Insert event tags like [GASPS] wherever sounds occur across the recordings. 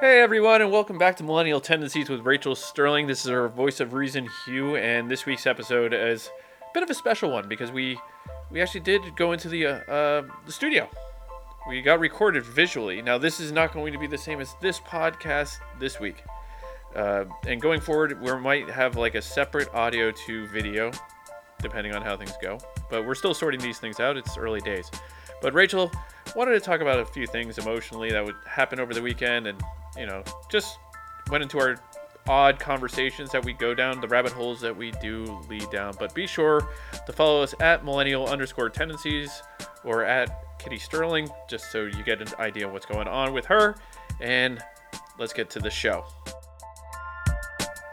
Hey everyone, and welcome back to Millennial Tendencies with Rachel Sterling. This is our voice of reason, Hugh, and this week's episode is a bit of a special one because we we actually did go into the uh, uh, the studio. We got recorded visually. Now this is not going to be the same as this podcast this week. Uh, and going forward, we might have like a separate audio to video, depending on how things go. But we're still sorting these things out. It's early days. But Rachel wanted to talk about a few things emotionally that would happen over the weekend, and you know, just went into our odd conversations that we go down, the rabbit holes that we do lead down. But be sure to follow us at millennial underscore tendencies or at Kitty Sterling, just so you get an idea of what's going on with her. And let's get to the show.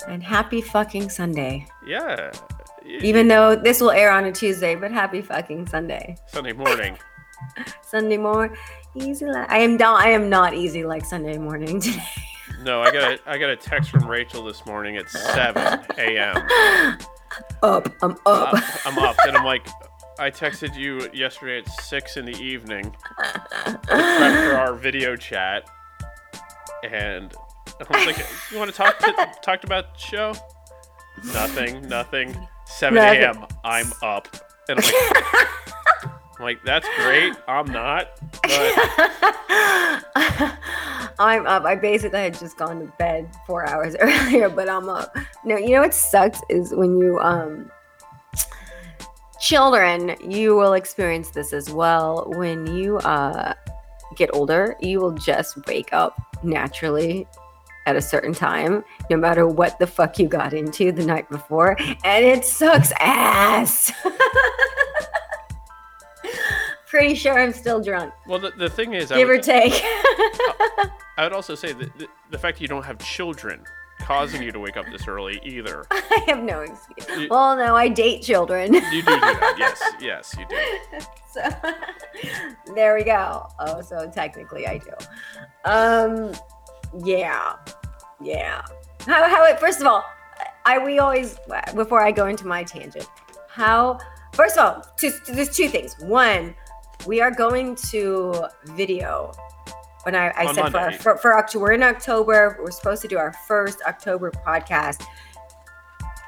And happy fucking Sunday. Yeah. Even though this will air on a Tuesday, but happy fucking Sunday. Sunday morning. [LAUGHS] Sunday morning. Easy like I am not I am not easy like Sunday morning [LAUGHS] today. No, I got a I got a text from Rachel this morning at seven a.m. [LAUGHS] Up, I'm up. Up, I'm up, and I'm like, I texted you yesterday at six in the evening to prep for our video chat, and I was like, [LAUGHS] "You want to talk to, talked about the show?" Nothing, nothing. Seven a.m. I'm up, and I'm like, I'm like, that's great. I'm not, [LAUGHS] I'm up. I basically had just gone to bed four hours [LAUGHS] earlier, but I'm up. No, you know what sucks is when you um children, you will experience this as well. When you uh get older, you will just wake up naturally at a certain time, no matter what the fuck you got into the night before, and it sucks ass. [LAUGHS] Pretty sure I'm still drunk, well, the, the thing is, I give or would, take. I would also say that the, the fact that you don't have children causing you to wake up this early either. [LAUGHS] I have no excuse. You- well, no, I date children. You do do that. [LAUGHS] Yes, yes, you do. so there we go. Oh, so technically I do. Um, yeah, yeah. How? How? First of all, I we always before I go into my tangent. How? First of all, two, there's two things. One, we are going to video. When I, I said for, for for October, we're in October. We're supposed to do our first October podcast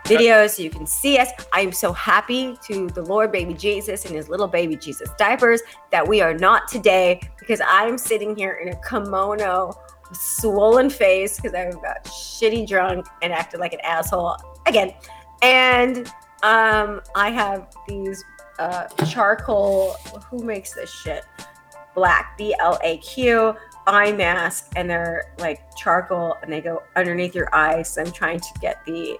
videos so you can see us. I am so happy to the Lord baby Jesus and his little baby Jesus diapers that we are not today because I'm sitting here in a kimono swollen face because I got shitty drunk and acted like an asshole again. And um I have these uh charcoal who makes this shit? Black B L A Q eye mask and they're like charcoal and they go underneath your eyes. So I'm trying to get the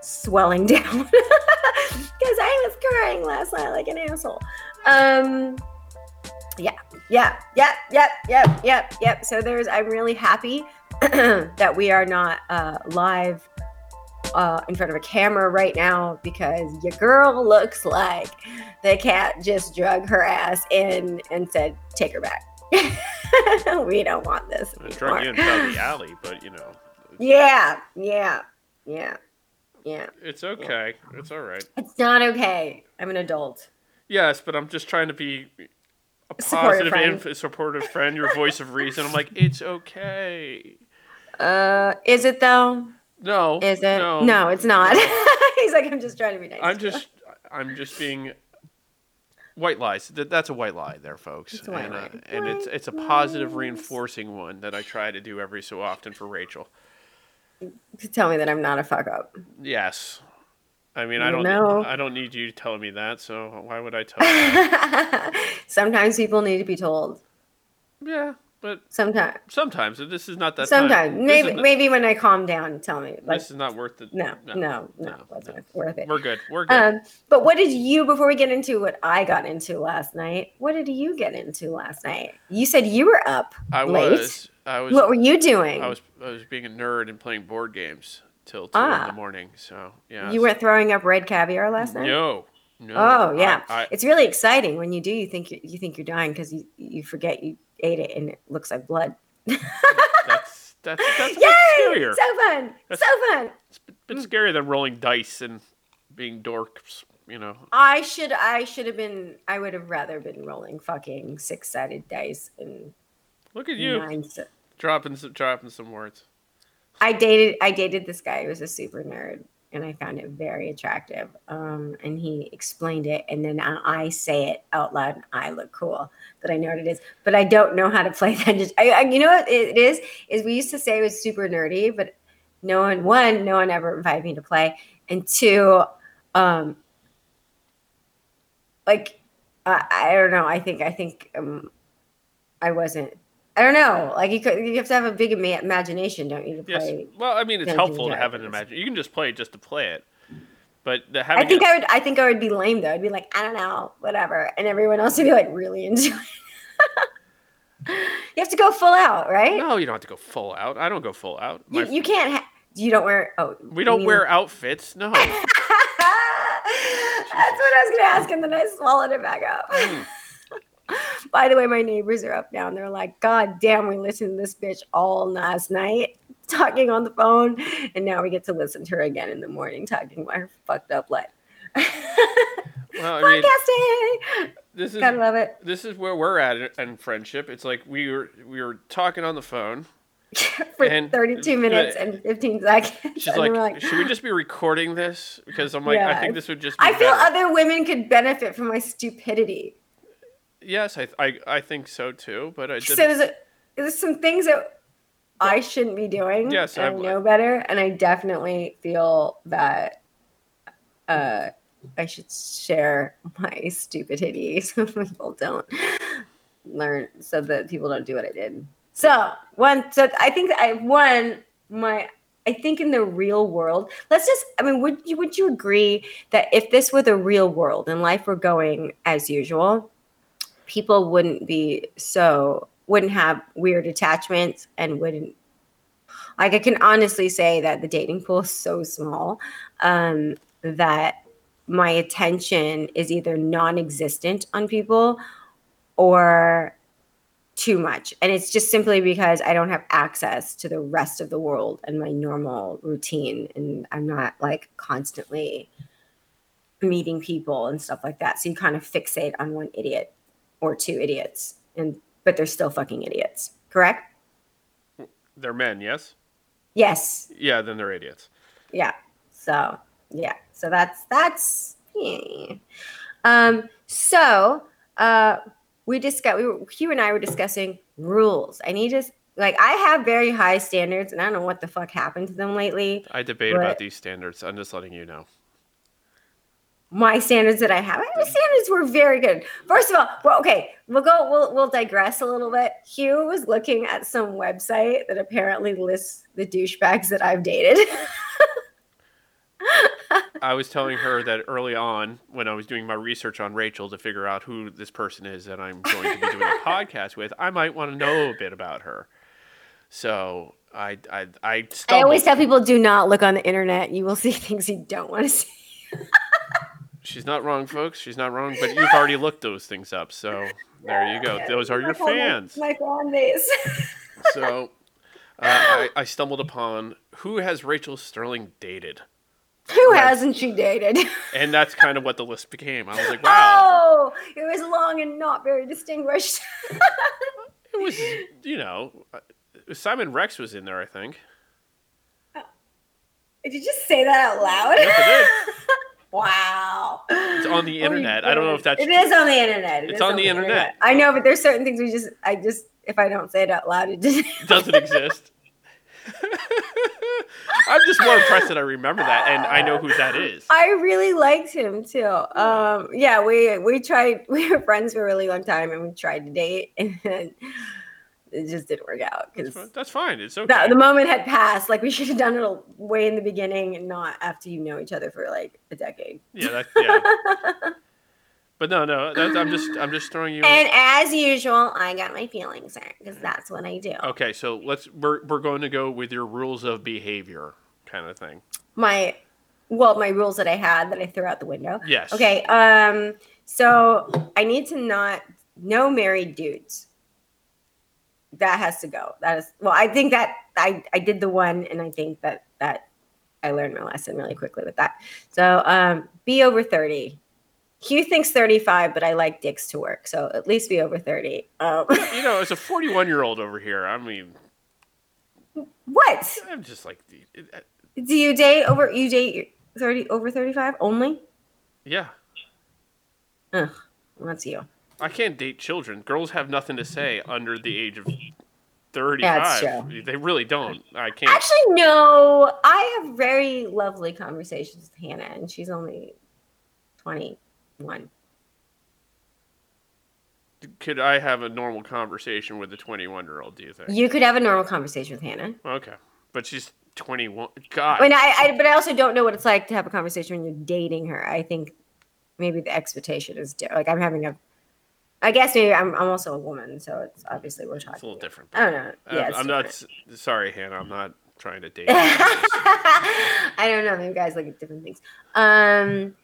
swelling [LAUGHS] down because I was crying last night like an asshole. Um, yeah, yeah, yep, yep, yep, yep, yep. So there's, I'm really happy [CLEARS THROAT] that we are not uh, live uh, in front of a camera right now because your girl looks like the cat just drug her ass in and said, "Take her back." [LAUGHS] we don't want this. Drug you into the [LAUGHS] alley, but you know, Yeah, yeah, yeah, yeah. it's okay. It's all right. It's not okay. I'm an adult. Yes, but I'm just trying to be a Supportive friend. inf- supportive friend, your voice of reason. I'm like, it's okay. Uh, is it though? No, Is it? No, it's not. [LAUGHS] He's like, I'm just trying to be nice. I'm to you." just, I'm just being white lies. That's a white lie, there, folks. It's and, uh, and it's it's a positive lies. reinforcing one that I try to do every so often for Rachel. to tell me that I'm not a fuck up. Yes. I mean, I don't. know. I don't need you telling me that. So why would I tell you? [LAUGHS] Sometimes people need to be told. yeah, but Sometimes. sometimes this is not that. Sometimes. This Maybe maybe when I calm down, tell me. Like, this is not worth it. no, no, no, no, wasn't no. worth it. We're good. We're good. Um, but what did you before we get into what I got into last night? What did you get into last night? You said you were up. I late. was. I was. What were you doing? I was. I was being a nerd and playing board games till two Ah. in the morning. So yeah. You weren't throwing up red caviar last night. No. No. Oh yeah, I, I, it's really exciting when you do. You think you, you think you're dying because you you forget you ate it and it looks like blood. that's that's [LAUGHS] that's Yay! scarier. So fun, That's- so fun. It's a bit scarier than rolling dice and being dorks. You know. I should I should have been. I would have rather been rolling fucking six sided dice and Look at you. nine. dropping some dropping some words. I dated I dated this guy who was a super nerd and I found it very attractive. Um, and he explained it, and then I, say it out loud. And I look cool that I know what it is, but I don't know how to play that. [LAUGHS] Just I, I, you know what it is? Is we used to say it was super nerdy, but no one one no one ever invited me to play, and two, um, like I, I don't know. I think I think um, I wasn't I don't know. Like you, could, you have to have a big ima- imagination, don't you, to play Yes. Well, I mean, it's helpful to have an imagination. You can just play it just to play it. But the, having I think it, I would. I think I would be lame though. I'd be like, I don't know, whatever, and everyone else would be like really [LAUGHS] into it. you have to go full out, right? no, you don't have to go full out. I don't go full out. My, you, you can't. Ha- you don't wear. Oh, we don't you- wear outfits. No. [LAUGHS] That's what I was gonna ask, and then I swallowed it back up. Mm. By the way, my neighbors are up now, and they're like, "God damn, we listened to this bitch all last night, [LAUGHS] talking on the phone, and now we get to listen to her again in the morning, talking about her fucked up life." [LAUGHS] Well, I mean, Podcasting, this is gotta love it. this is where we're at in friendship. It's like we were we were talking on the phone. [LAUGHS] For And- 32 minutes and 15 seconds. She's like, like, should we just be [GASPS] recording this? Because I'm like, I think this would just. Be I feel better. other women could benefit from my stupidity. Yes, I, I I think so too. But I So just, there's, a, there's some things that I shouldn't be doing. Yes, I- know better, and I definitely feel that uh, I should share my stupidity [LAUGHS] so people don't learn, so that people don't do what I did. So one, so I think I one my. I think in the real world, let's just, I mean, would you, would you agree that if this were the real world and life were going as usual, people wouldn't be so wouldn't have weird attachments and wouldn't like i can honestly say that the dating pool is so small um, that my attention is either non-existent on people or too much. And it's just simply because i don't have access to the rest of the world and my normal routine. And i'm not like constantly meeting people and stuff like that. So you kind of fixate on one idiot or two idiots and but they're still fucking idiots correct they're men. Yes. yes Yeah. Then they're idiots. yeah so yeah so that's that's yeah. um so uh we discussed we were hugh and i were discussing rules i need to like i have very high standards and i don't know what the fuck happened to them lately I debate about these standards. I'm just letting you know. My standards that I have. My standards were very good. First of all, well, okay, we'll go. We'll we'll digress a little bit. Hugh was looking at some website that apparently lists the douchebags that I've dated. [LAUGHS] I was telling her that early on when I was doing my research on Rachel to figure out who this person is that I'm going to be doing a [LAUGHS] podcast with, I might want to know a bit about her. So I I I I always tell people, do not look on the internet. You will see things you don't want to see. [LAUGHS] She's not wrong, folks. She's not wrong, but you've already looked those things up. So there you go. Those are your Like all my- fans. My fan base. [LAUGHS] So uh, I, I stumbled upon who has Rachel Sterling dated, Who Right. hasn't she dated? [LAUGHS] and that's kind of what the list became. I was like, wow, Oh, it was long and not very distinguished. [LAUGHS] it was you know uh, Simon Rex was in there, I think. Did you just say that out loud? Yes, I wow. It's on the internet. I don't know if that's It is on the internet. It It's is on the internet. I know, but there's certain things we just, I just, if I don't say it out loud, it just doesn't exist. [LAUGHS] I'm just more impressed that I remember that, and I know who that is. I really liked him too. Um, yeah, we we tried. [LAUGHS] We were friends for a really long time, and we tried to date, [LAUGHS] and then it just didn't work out That's because. That's fine. It's okay. the, the moment had passed. Like we should have done it way in the beginning, and not after you know each other for like a decade. yeah, that, yeah. [LAUGHS] But no, no. I'm just, I'm just throwing you. And as usual, I got my feelings hurt because that's what I do. Okay, so let's. We're we're going to go with your rules of behavior, kind of thing. My, well, my rules that I had that I threw out the window. Yes. Okay. Um. So I need to not no married dudes. That has to go. That is well. I think that I I did the one, and I think that that I learned my lesson really quickly with that. So um, be over thirty. Hugh thinks thirty-five, but I like dicks to work, so at least be over thirty. Um, You know, as a 41 year old over here, I mean, What? I'm just like, uh, Do you date over? You date thirty over thirty five only? yeah. Ugh, well, that's you. I can't date children. Girls have nothing to say under the age of 35. They really don't. I can't. Actually, no. I have very lovely conversations with Hannah, and she's only twenty one. Could I have a normal conversation with a 21 year old, do you think? You could have a normal conversation with Hannah. Okay. But she's 21. God. Mean, I, I, but I also don't know what it's like to have a conversation when you're dating her. I think maybe the expectation is like I'm having a. I guess maybe I'm, I'm also a woman, so it's obviously we're talking. it's a little different. I don't know. I'm- Yeah, I'm not. different. Sorry, Hannah. I'm not trying to date. [LAUGHS] I don't know. Maybe guys look at different things. Um,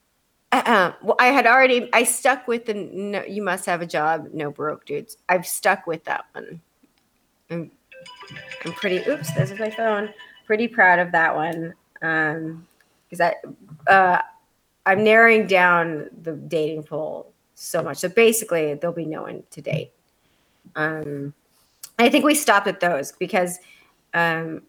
[CLEARS THROAT] uh, uh, well, I had already. I stuck with the. No, you must have a job. No broke dudes. I've stuck with that one. I'm, I'm pretty. Oops, this is my phone. Pretty proud of that one. Um, because I, uh, I'm narrowing down the dating pool so much. So basically, there'll be no one to date. Um, I think we stopped at those because um,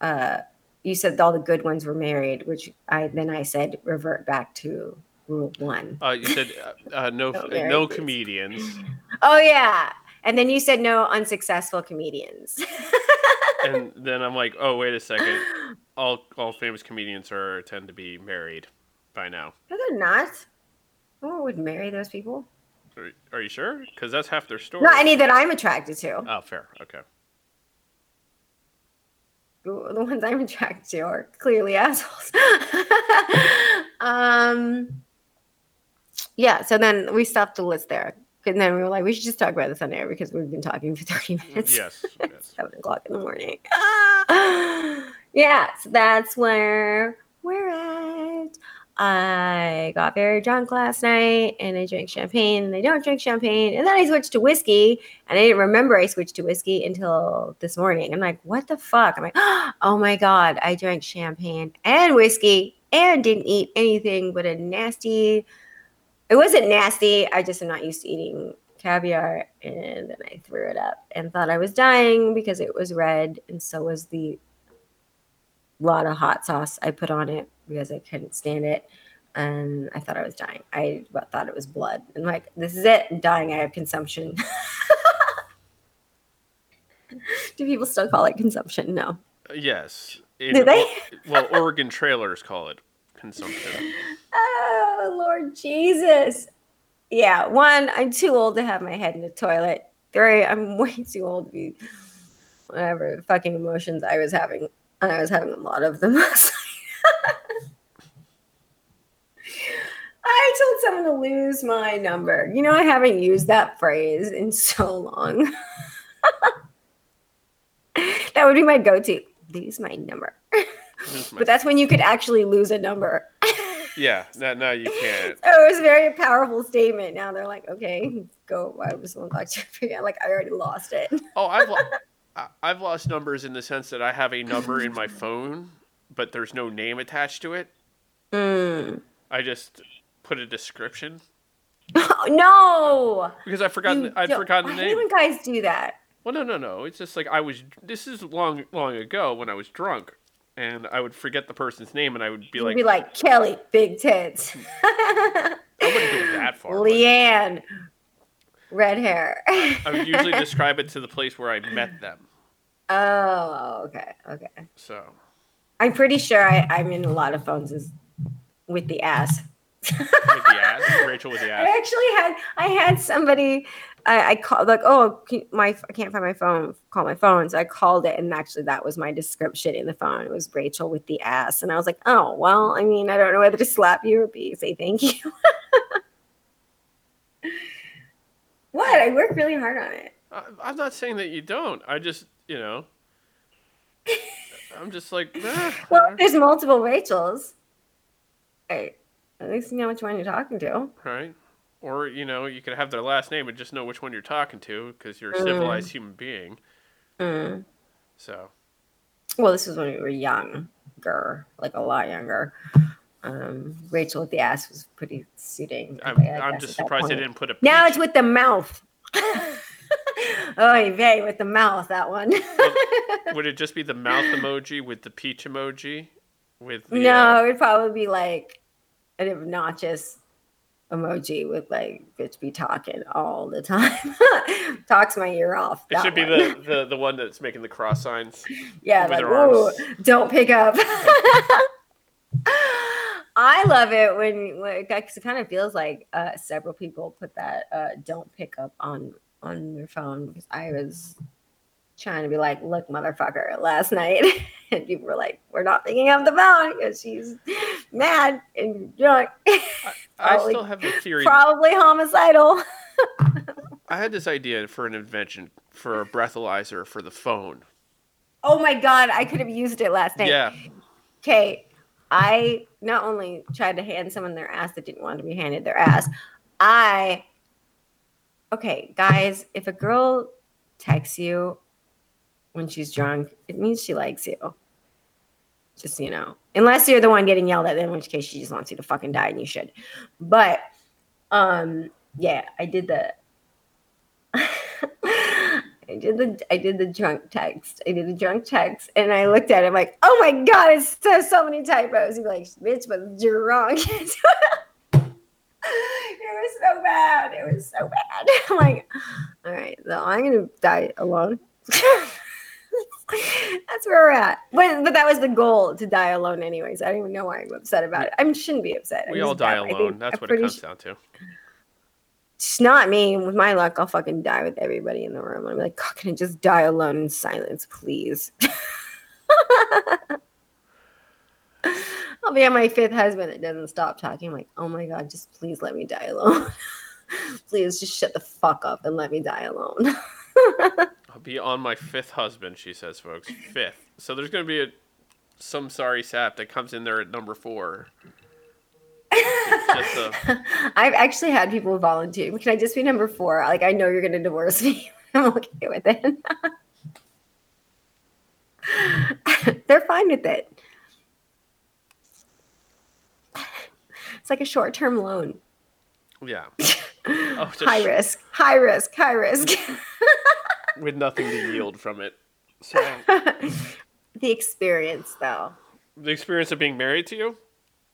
uh, you said all the good ones were married, which I then I said revert back to rule one. Uh, you said uh, uh, no, [LAUGHS] No no, comedians, Oh yeah, and then you said no unsuccessful comedians. [LAUGHS] and then I'm like, oh wait a second, all all famous comedians are tend to be married by now. no, they're not. No would marry those people. Are, are you sure? Because that's half their story. Not any that I'm attracted to. Oh, fair. Okay. The ones I'm attracted to are clearly [LAUGHS] assholes. um, yeah. So then we stopped the list there, and then we were like, we should just talk about this on air because we've been talking for [LAUGHS] 30 minutes. Yes. [LAUGHS] yes. seven o'clock in the morning. [GASPS] yeah, so that's where we're at. I got very drunk last night and I drank champagne and I don't drink champagne. And then I switched to whiskey and I didn't remember I switched to whiskey until this morning. I'm like, what the fuck? I'm like, [GASPS] oh my God, I drank champagne and whiskey and didn't eat anything but a nasty. It wasn't nasty. I just am not used to eating caviar and then I threw it up and thought I was dying because it was red and so was the lot of hot sauce I put on it because I couldn't stand it and I thought I was dying. I thought it was blood. And like, this is it. I'm dying. I have consumption. [LAUGHS] Do people still call it consumption? No. Uh, yes. Do they? well, Oregon trailers call it consumption. [LAUGHS] Oh, Lord Jesus. Yeah, one, I'm too old to have my head in the toilet. Three, I'm [LAUGHS] way too old to be whatever fucking emotions I was having. And I was having a lot of them. I told someone to lose my number. You know, I haven't used that phrase in so long. [LAUGHS] that would be my go to. Lose my number. My- But that's when you could actually lose a number. yeah. No, no, you can't. So [LAUGHS] it was a very powerful statement. Now they're like, okay, go. I just won't talk to [LAUGHS] you. Like I already lost it. Oh, I've lo- I've lost numbers in the sense that I have a number in my phone, but there's no name attached to it. Mm. I just put a description [LAUGHS] no, because I forgot You I'd forgotten the I name. when guys do that. Well, no, no, no. It's just like I was. This is long, long ago when I was drunk, and I would forget the person's name, and I would be You'd like, be like Kelly, big tits. [LAUGHS] I wouldn't go that far. but Leanne, red hair. I would usually [LAUGHS] describe it to the place where I met them. oh, okay, okay. So I'm pretty sure I, I'm in a lot of phones is with the ass. With the ass, Rachel with the ass. I actually had I had somebody I, I called like oh my I can't find my phone call my phone. So I called it and actually that was my description in the phone. It was Rachel with the ass. And I was like oh well I mean I don't know whether to slap you or be say thank you. [LAUGHS] What? I work really hard on it. I, I'm not saying that you don't. I just, you know, [LAUGHS] I'm just like, ah, well there's multiple Rachels. Hey at least you know which one you're talking to right? Or you know, you could have their last name and just know which one you're talking to because you're a Mm. civilized human being. Mm. So well this was when we were younger like a lot younger um rachel with the ass was pretty suiting I'm, I I'm just surprised they didn't put a now it's with the mouth [LAUGHS] Oh, vey with the mouth. That one. [LAUGHS] Would it just be the mouth emoji with the peach emoji? With the, no, uh, it would probably be like an obnoxious emoji with like bitch be talking all the time. [LAUGHS] Talks my ear off. it should be the, [LAUGHS] the the one that's making the cross signs. yeah, like ooh, don't pick up. [LAUGHS] I love it when, when cause it kind of feels like uh, several people put that uh, "don't pick up" on on their phone because I was trying to be like, "Look, motherfucker!" last night, [LAUGHS] and people were like, "We're not picking up the phone because she's mad and drunk, [LAUGHS] I Probably- still have the theory. probably homicidal." [LAUGHS] I had this idea for an invention for a breathalyzer for the phone. Oh my god, I could have used it last night. Yeah, Okay, I not only tried to hand someone their ass that didn't want to be handed their ass, I okay, guys, if a girl texts you when she's drunk, it means she likes you. Just you know. Unless you're the one getting yelled at, in which case she just wants you to fucking die and you should. But um yeah, I did the [LAUGHS] I did the I did the drunk text. I did the drunk text and I looked at it like, oh my god, it's so, so many typos. You're like, bitch, but you're [LAUGHS] it was so bad. It was so bad. [LAUGHS] I'm like, all right, so I'm gonna die alone. [LAUGHS] That's where we're at. When, but that was the goal to die alone, anyways. I don't even know why I'm upset about it. I shouldn't be upset. we I'm all die bad. Alone. That's I'm what it comes su- down to. it's not me. With my luck, I'll fucking die with everybody in the room. I'm like, God, can I just die alone in silence, please? [LAUGHS] I'll be on my fifth husband that doesn't stop talking. I'm like, oh my God, just please let me die alone. [LAUGHS] please just shut the fuck up and let me die alone. I'll be on my fifth husband, she says, folks. Fifth. So there's going to be a some sorry sap that comes in there at number four. It's just a, [LAUGHS] I've actually had people volunteer. Can I just be number four? Like, I know you're going to divorce me. [LAUGHS] I'm okay with it. [LAUGHS] They're fine with it. It's like a short term loan. yeah. Oh, just High risk, high risk, high risk. With nothing to yield from it. So [LAUGHS] the experience, though. the experience of being married to you?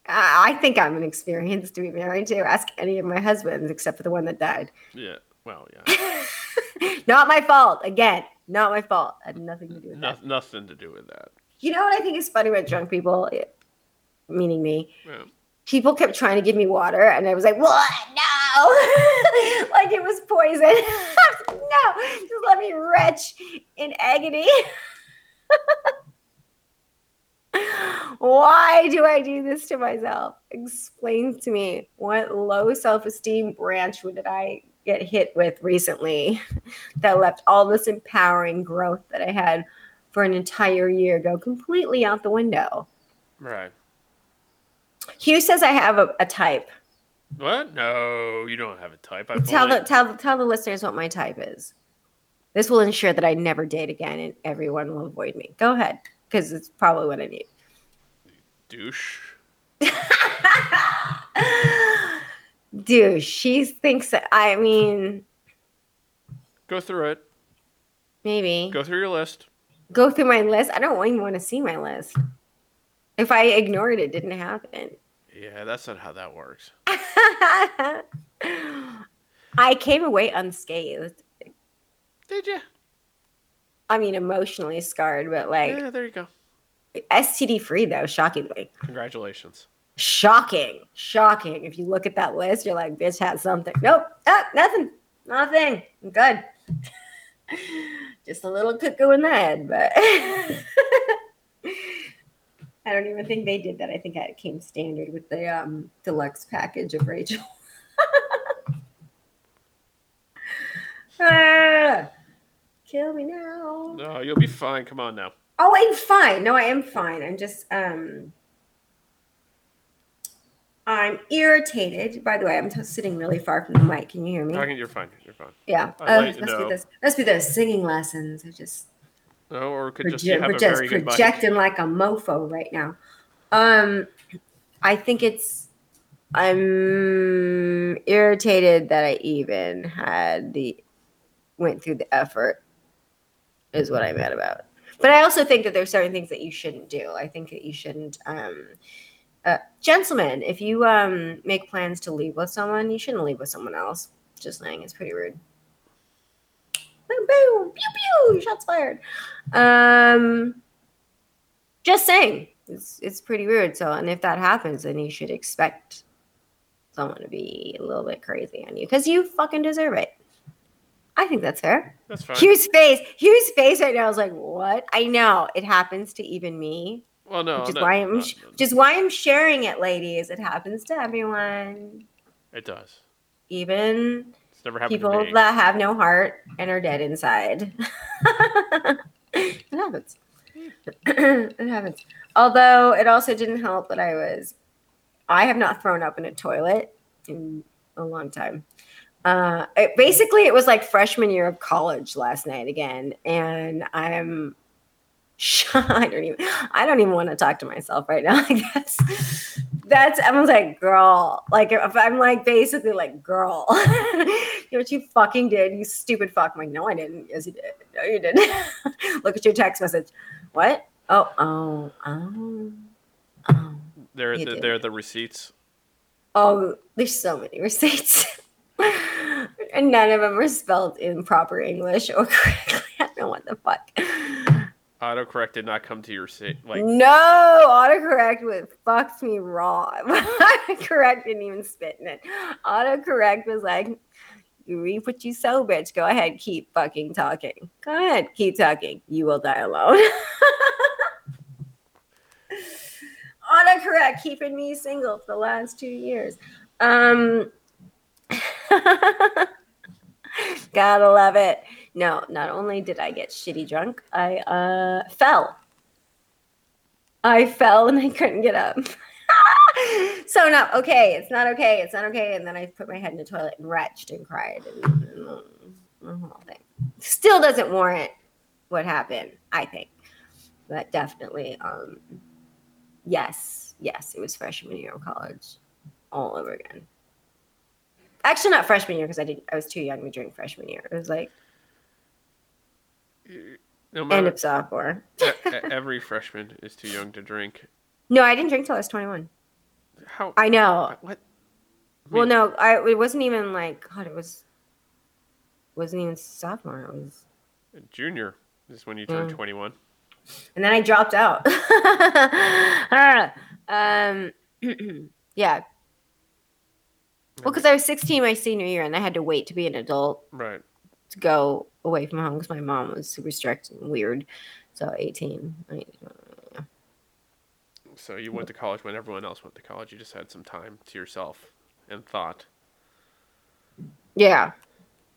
I I think I'm an experience to be married to. Ask any of my husbands, except for the one that died. Yeah. Well, yeah. [LAUGHS] not my fault. Again, not my fault. Had nothing to do with No, that. nothing to do with that. You know what I think is funny about drunk people, meaning me. Yeah. People kept trying to give me water, and I was like, "What? No!" [LAUGHS] like it was poison. [LAUGHS] no, just let me retch in agony. [LAUGHS] Why do I do this to myself? Explain to me what low self esteem branch did I get hit with recently that left all this empowering growth that I had for an entire year go completely out the window? Right. Hugh says I have a, a type. What? No, you don't have a type. I Tell the tell tell the listeners what my type is. This will ensure that I never date again and everyone will avoid me. Go ahead, because it's probably what I need. douche. [LAUGHS] Dude, she thinks that I mean Go through it. maybe Go through your list. go through my list. I don't even want to see my list. If I ignored it, it didn't happen. Yeah, that's not how that works. [LAUGHS] I came away unscathed. Did you? I mean, emotionally scarred, but like Yeah, there you go. STD free though, shockingly. Congratulations. Shocking. Shocking. If you look at that list, you're like, bitch has something. Nope. Ah, nothing. Nothing. I'm good. [LAUGHS] Just a little cuckoo in the head, but [LAUGHS] I don't even think they did that. I think it came standard with the um, deluxe package of Rachel. [LAUGHS] Ah, kill me now. No, you'll be fine. Come on now. Oh, I'm fine. No, I am fine. I'm just um I'm irritated. By the way, I'm t- sitting really far from the mic. Can you hear me? You're fine. You're fine. Yeah. To must know. be this. Must be those singing lessons. I just No, or could just ju- have we're a just very good projecting like a mofo right now. Um, I think it's. I'm irritated that I even had the went through the effort is what I'm mad about. But I also think that there's certain things that you shouldn't do. I think that you shouldn't um uh, gentlemen, if you um make plans to leave with someone, you shouldn't leave with someone else. Just saying, it's pretty rude. Boom, boom, pew, pew, shots fired. Um, just saying, it's it's pretty rude. So, and if that happens, then you should expect someone to be a little bit crazy on you because you fucking deserve it. I think that's fair. That's fine. Hugh's face, Hugh's face right now is like, what? I know it happens to even me, well, no, which is no, why I'm, no, no. which is why I'm sharing it, ladies. It happens to everyone, it does. even It's never happened people that have no heart and are dead inside. [LAUGHS] it happens. [CLEARS THROAT] it happens. Although it also didn't help that I was, I have not thrown up in a toilet in a long time. Uh, it, basically, it was like freshman year of college last night again, and I'm. [LAUGHS] I don't even. I don't even want to talk to myself right now. [LAUGHS] I that's that's everyone's like, girl. Like if I'm like basically like, girl, [LAUGHS] you know what you fucking did, you stupid fuck. I'm like, no, I didn't. Yes, you did. No, you didn't. [LAUGHS] Look at your text message. What? Oh, oh, oh, oh. They're the, did. they're the receipts. Oh, there's so many receipts. [LAUGHS] and none of them are spelled in proper English or correctly. I don't know what the fuck. Autocorrect did not come to your receipt. Like no, autocorrect was fucked me raw. [LAUGHS] autocorrect didn't even spit in it. Autocorrect was like, you reap what you sow, bitch. Go ahead, keep fucking talking. Go ahead, keep talking. You will die alone. [LAUGHS] autocorrect keeping me single for the last two years. Um, [LAUGHS] gotta love it. No, not only did I get shitty drunk, I uh, fell. I fell and I couldn't get up. [LAUGHS] so no, okay, it's not okay, it's not okay. And then I put my head in the toilet and retched and cried and, and the whole thing. Still doesn't warrant what happened, I think. But definitely, um, yes, yes, it was freshman year of college, all over again. Actually, not freshman year because I did. I was too young to drink freshman year. It was like no end matter of sophomore. [LAUGHS] every freshman is too young to drink. No, I didn't drink till I was twenty one. How? I know. what? I Well, no, I it wasn't even like God. It was wasn't even sophomore. It was, Junior is when you turn Mm. 21. and then I dropped out. [LAUGHS] um, [CLEARS THROAT] yeah. Well, because I was sixteen my senior year, and I had to wait to be an adult Right. To go away from home because my mom was super strict and weird. So eighteen. I, So you went to college when everyone else went to college. You just had some time to yourself and thought. Yeah.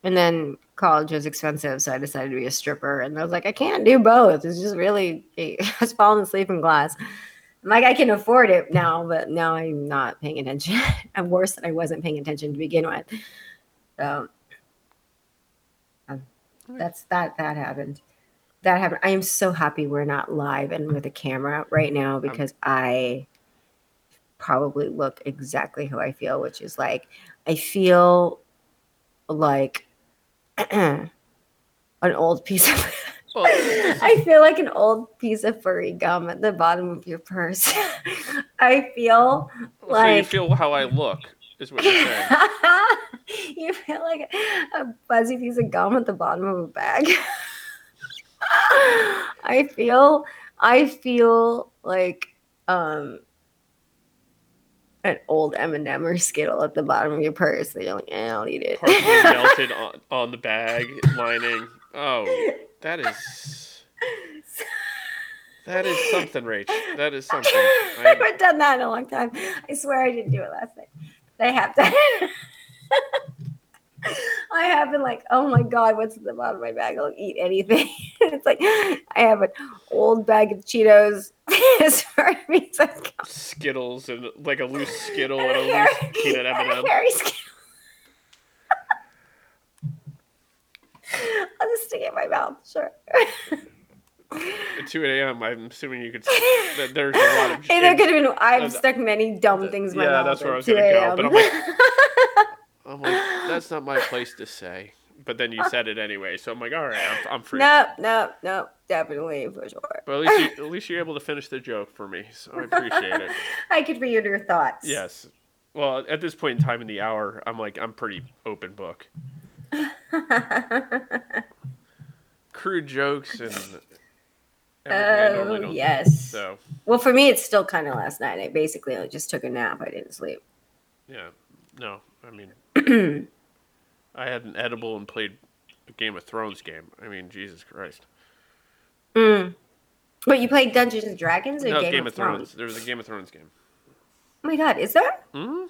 And then college was expensive, so I decided to be a stripper. And I was like, I can't do both. It's just really, [LAUGHS] I was falling asleep in class. I'm like, I can afford it now, but now I'm not paying attention. [LAUGHS] I'm worse than I wasn't paying attention to begin with. So um, that's that. That happened. That happened. I am so happy we're not live and with a camera right now um, because I probably look exactly how I feel, which is like I feel like [CLEARS THROAT] an old piece of oh. [LAUGHS] I feel like an old piece of furry gum at the bottom of your purse. [LAUGHS] I feel so you like feel how I look, is what you're saying. [LAUGHS] you feel like a fuzzy piece of gum at the bottom of a bag. [LAUGHS] I feel I feel like um an old M&M or Skittle at the bottom of your purse. That you're like, eh, I'll eat it. Partially [LAUGHS] melted on, on the bag lining. Oh, that is that is something, Rach. That is something. I, haven't done that in a long time. I swear I didn't do it last night. I have it. [LAUGHS] I have been like, oh my god, what's at the bottom of my bag? I'll eat anything. [LAUGHS] it's like I have an old bag of Cheetos. as far as me, so Skittles and like a loose Skittle and [LAUGHS] and a a loose hairy- peanut and a M&M. hairy Skittle. I'll just stick it in my mouth. Sure. At 2 a.m. I'm assuming you could. [LAUGHS] That there's a lot of. Hey, there could have been. I've stuck many dumb things in my yeah, that's where I was gonna 2 go, but I'm a.m. [LAUGHS] I'm like, that's not my place to say. but then you [LAUGHS] said it anyway, so I'm like, all right, I'm, I'm free. Nope, nope, nope. Definitely for sure. But at least, you, at least you're able to finish the joke for me, so I appreciate it. I could read your thoughts. Yes. Well, at this point in time in the hour, I'm like, I'm pretty open book. Crude jokes and everything I normally Oh, yes. So well, for me, it's still kind of last night. I basically just took a nap. I didn't sleep. yeah, no, I mean, [CLEARS THROAT] I had an edible and played a Game of Thrones game. I mean, Jesus Christ. Mm. But you played Dungeons and Dragons or no, Game, of, Thrones? There was a Game of Thrones game. Oh my God, is there? hmm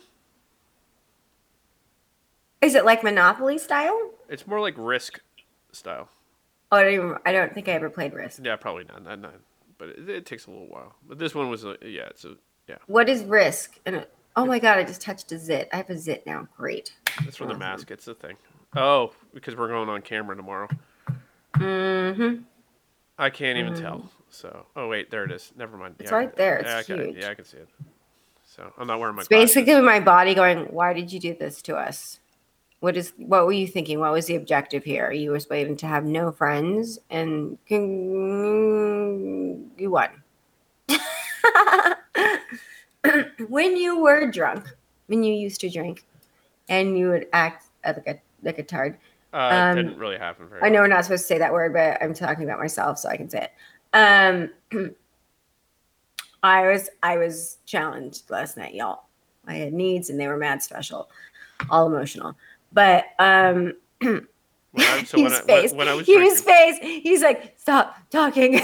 Is it like Monopoly style? It's more like Risk style. Oh, I don't, even, I don't think I ever played Risk. Yeah, probably not. Not, not but it, it takes a little while. But this one was a yeah. It's a yeah. What is Risk? And oh my God, I just touched a zit. I have a zit now. Great. That's from the mask. It's the thing. Oh, because we're going on camera tomorrow. Mm-hmm. I can't even tell. So, oh wait, there it is. Never mind. It's Yeah, right there. It's yeah, I can, huge. yeah, I can see it. So I'm not wearing my. It's glasses. basically my body going, "Why did you do this to us? What is? What were you thinking? What was the objective here? You were supposed to have no friends, and con- you won." [LAUGHS] when you were drunk, when you used to drink, and you would act like a like a tard. Uh, um, it didn't really happen. I know we're not supposed to say that word, but I'm talking about myself, so I can say it. Um, [CLEARS THROAT] I was I was challenged last night, y'all. I had needs, and they were mad special, all emotional. But um, When I, so [LAUGHS] when his I, when, face, when his face, he's like, "Stop talking! [LAUGHS]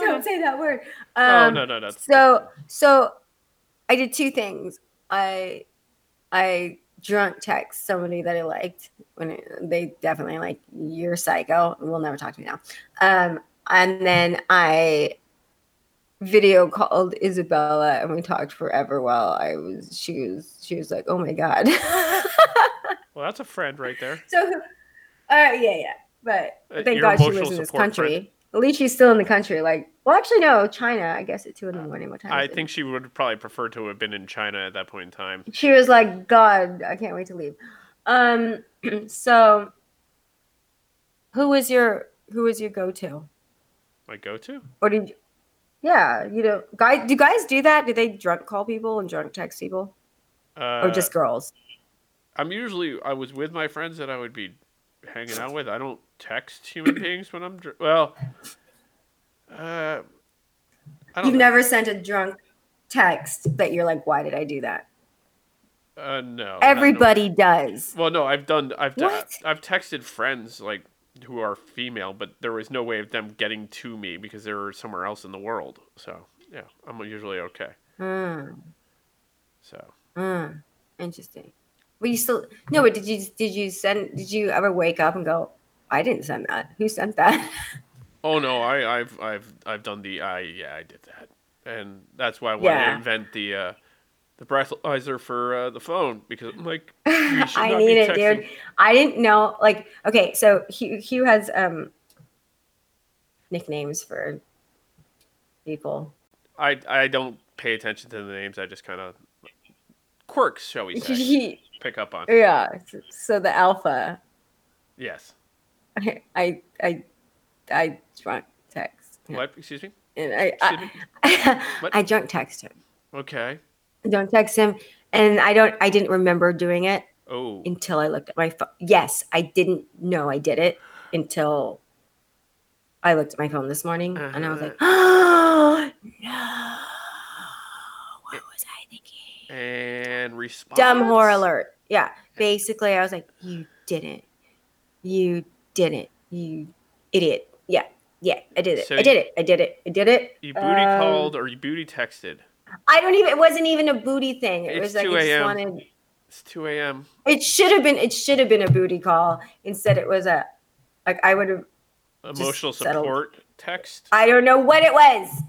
Don't say that word." oh Um, no no no. so so I did two things. I I drunk text somebody that I liked when it, they definitely like you're psycho will never talk to me now. Um, and then I video called Isabella and we talked forever while I was she was she was like, "Oh my god." [LAUGHS] Well, that's a friend right there. so uh yeah, yeah. But Uh, thank God she lives in this country. friend. At least she's still in the country. Like, well, actually, no, China. I guess at two in the morning. What time? I is it? think she would probably prefer to have been in China at that point in time. she was like, God, I can't wait to leave. Um, [CLEARS THROAT] so who was your who was your go to? My go-to. Or did you, yeah, you know, guys do guys do that? Do they drunk call people and drunk text people? Uh, Or just girls? I'm usually I was with my friends that I would be hanging out with. I don't text human [CLEARS THROAT] beings when I'm dr- well. Uh, I don't You've know. never sent a drunk text that you're like, why did I do that? Uh, no. Everybody does. Well, no, I've done. I've done, What? I've texted friends like who are female, but there was no way of them getting to me because they were somewhere else in the world. So yeah, I'm usually okay. Hmm. So Hmm. Interesting. But you still no. But did you did you send? Did you ever wake up and go, I didn't send that. Who sent that? [LAUGHS] oh no, I I've I've I've done the I yeah I did that, and that's why I wanted to invent the. uh the breathalyzer for uh, the phone because I'm like [LAUGHS] I not need it, texting- dude. I didn't know. Like, okay, so Hugh, Hugh has um nicknames for people. I I don't pay attention to the names. I just kind of quirks, shall we say, [LAUGHS] He- pick up on. yeah. So the alpha, Yes. I [LAUGHS] I I, I drunk text, What? Excuse me. and I. I, What? I drunk text him. Okay. Don't text him, and I don't. I didn't remember doing it Oh. until I looked at my phone. Yes, I didn't know I did it until I looked at my phone this morning, and I was like, "Oh [GASPS] no, what was I thinking?" And response. Dumb horror alert. Yeah, basically, I was like, "You didn't, you didn't, you idiot." Yeah, yeah, I did it. So I did it. I did it. I did it. You booty Um, called or you booty texted. I don't even. It wasn't even a booty thing. It It's was like 2 I just wanted. It's 2 a.m. It should have been. It should have been a booty call. Instead, it was a. Like I would have. Emotional settled. support text. I don't know what it was.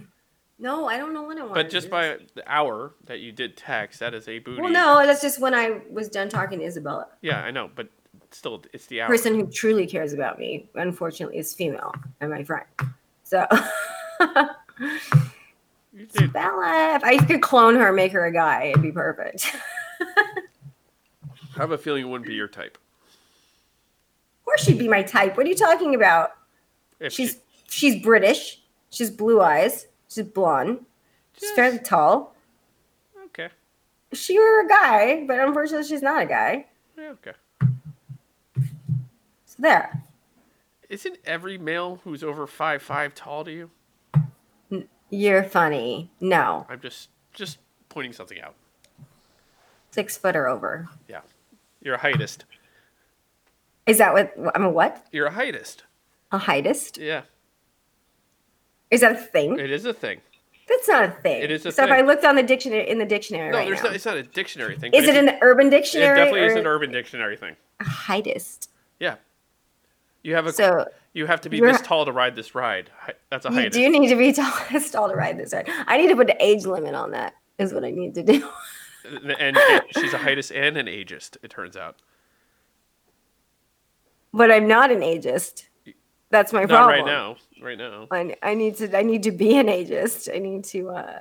No, I don't know what it was. But just by the hour that you did text, that is a booty. Well, no, that's just when I was done talking to Isabella. Yeah, I know, but still, it's the hour. Person who truly cares about me, unfortunately, is female and my friend. So, [LAUGHS] Isabella, if I could clone her, make her a guy, it'd be perfect. I have a feeling it wouldn't be your type. Of course she'd be my type. What are you talking about? If She's she- she's British. She's blue eyes. She's blonde. She's Yes. fairly tall. okay. She were a guy, but unfortunately she's not a guy. Yeah, okay. So there. Isn't every male who's over five five tall to you? You're funny. No, I'm just just pointing something out. six foot or over. Yeah. You're a heightist. Is that what I'm a what? You're a heightist. A heightist? Yeah. Is that a thing? It is a thing. That's not a thing. It is a so if. I looked on the dictionary in the dictionary No, right there's now, not, it's not a dictionary thing. is it in the Urban dictionary? It definitely is an urban dictionary thing. a heightist? Yeah. You have a So you have to be you're- this tall to ride this ride. That's a height. you do need to be [LAUGHS] tall, tall to ride this ride. I need to put an age limit on that. Is what I need to do. and, and she's a heightist and an ageist. It turns out. but I'm not an ageist. That's my Not problem. right now. Right now. I, I need to. I need to be an ageist. I need to. uh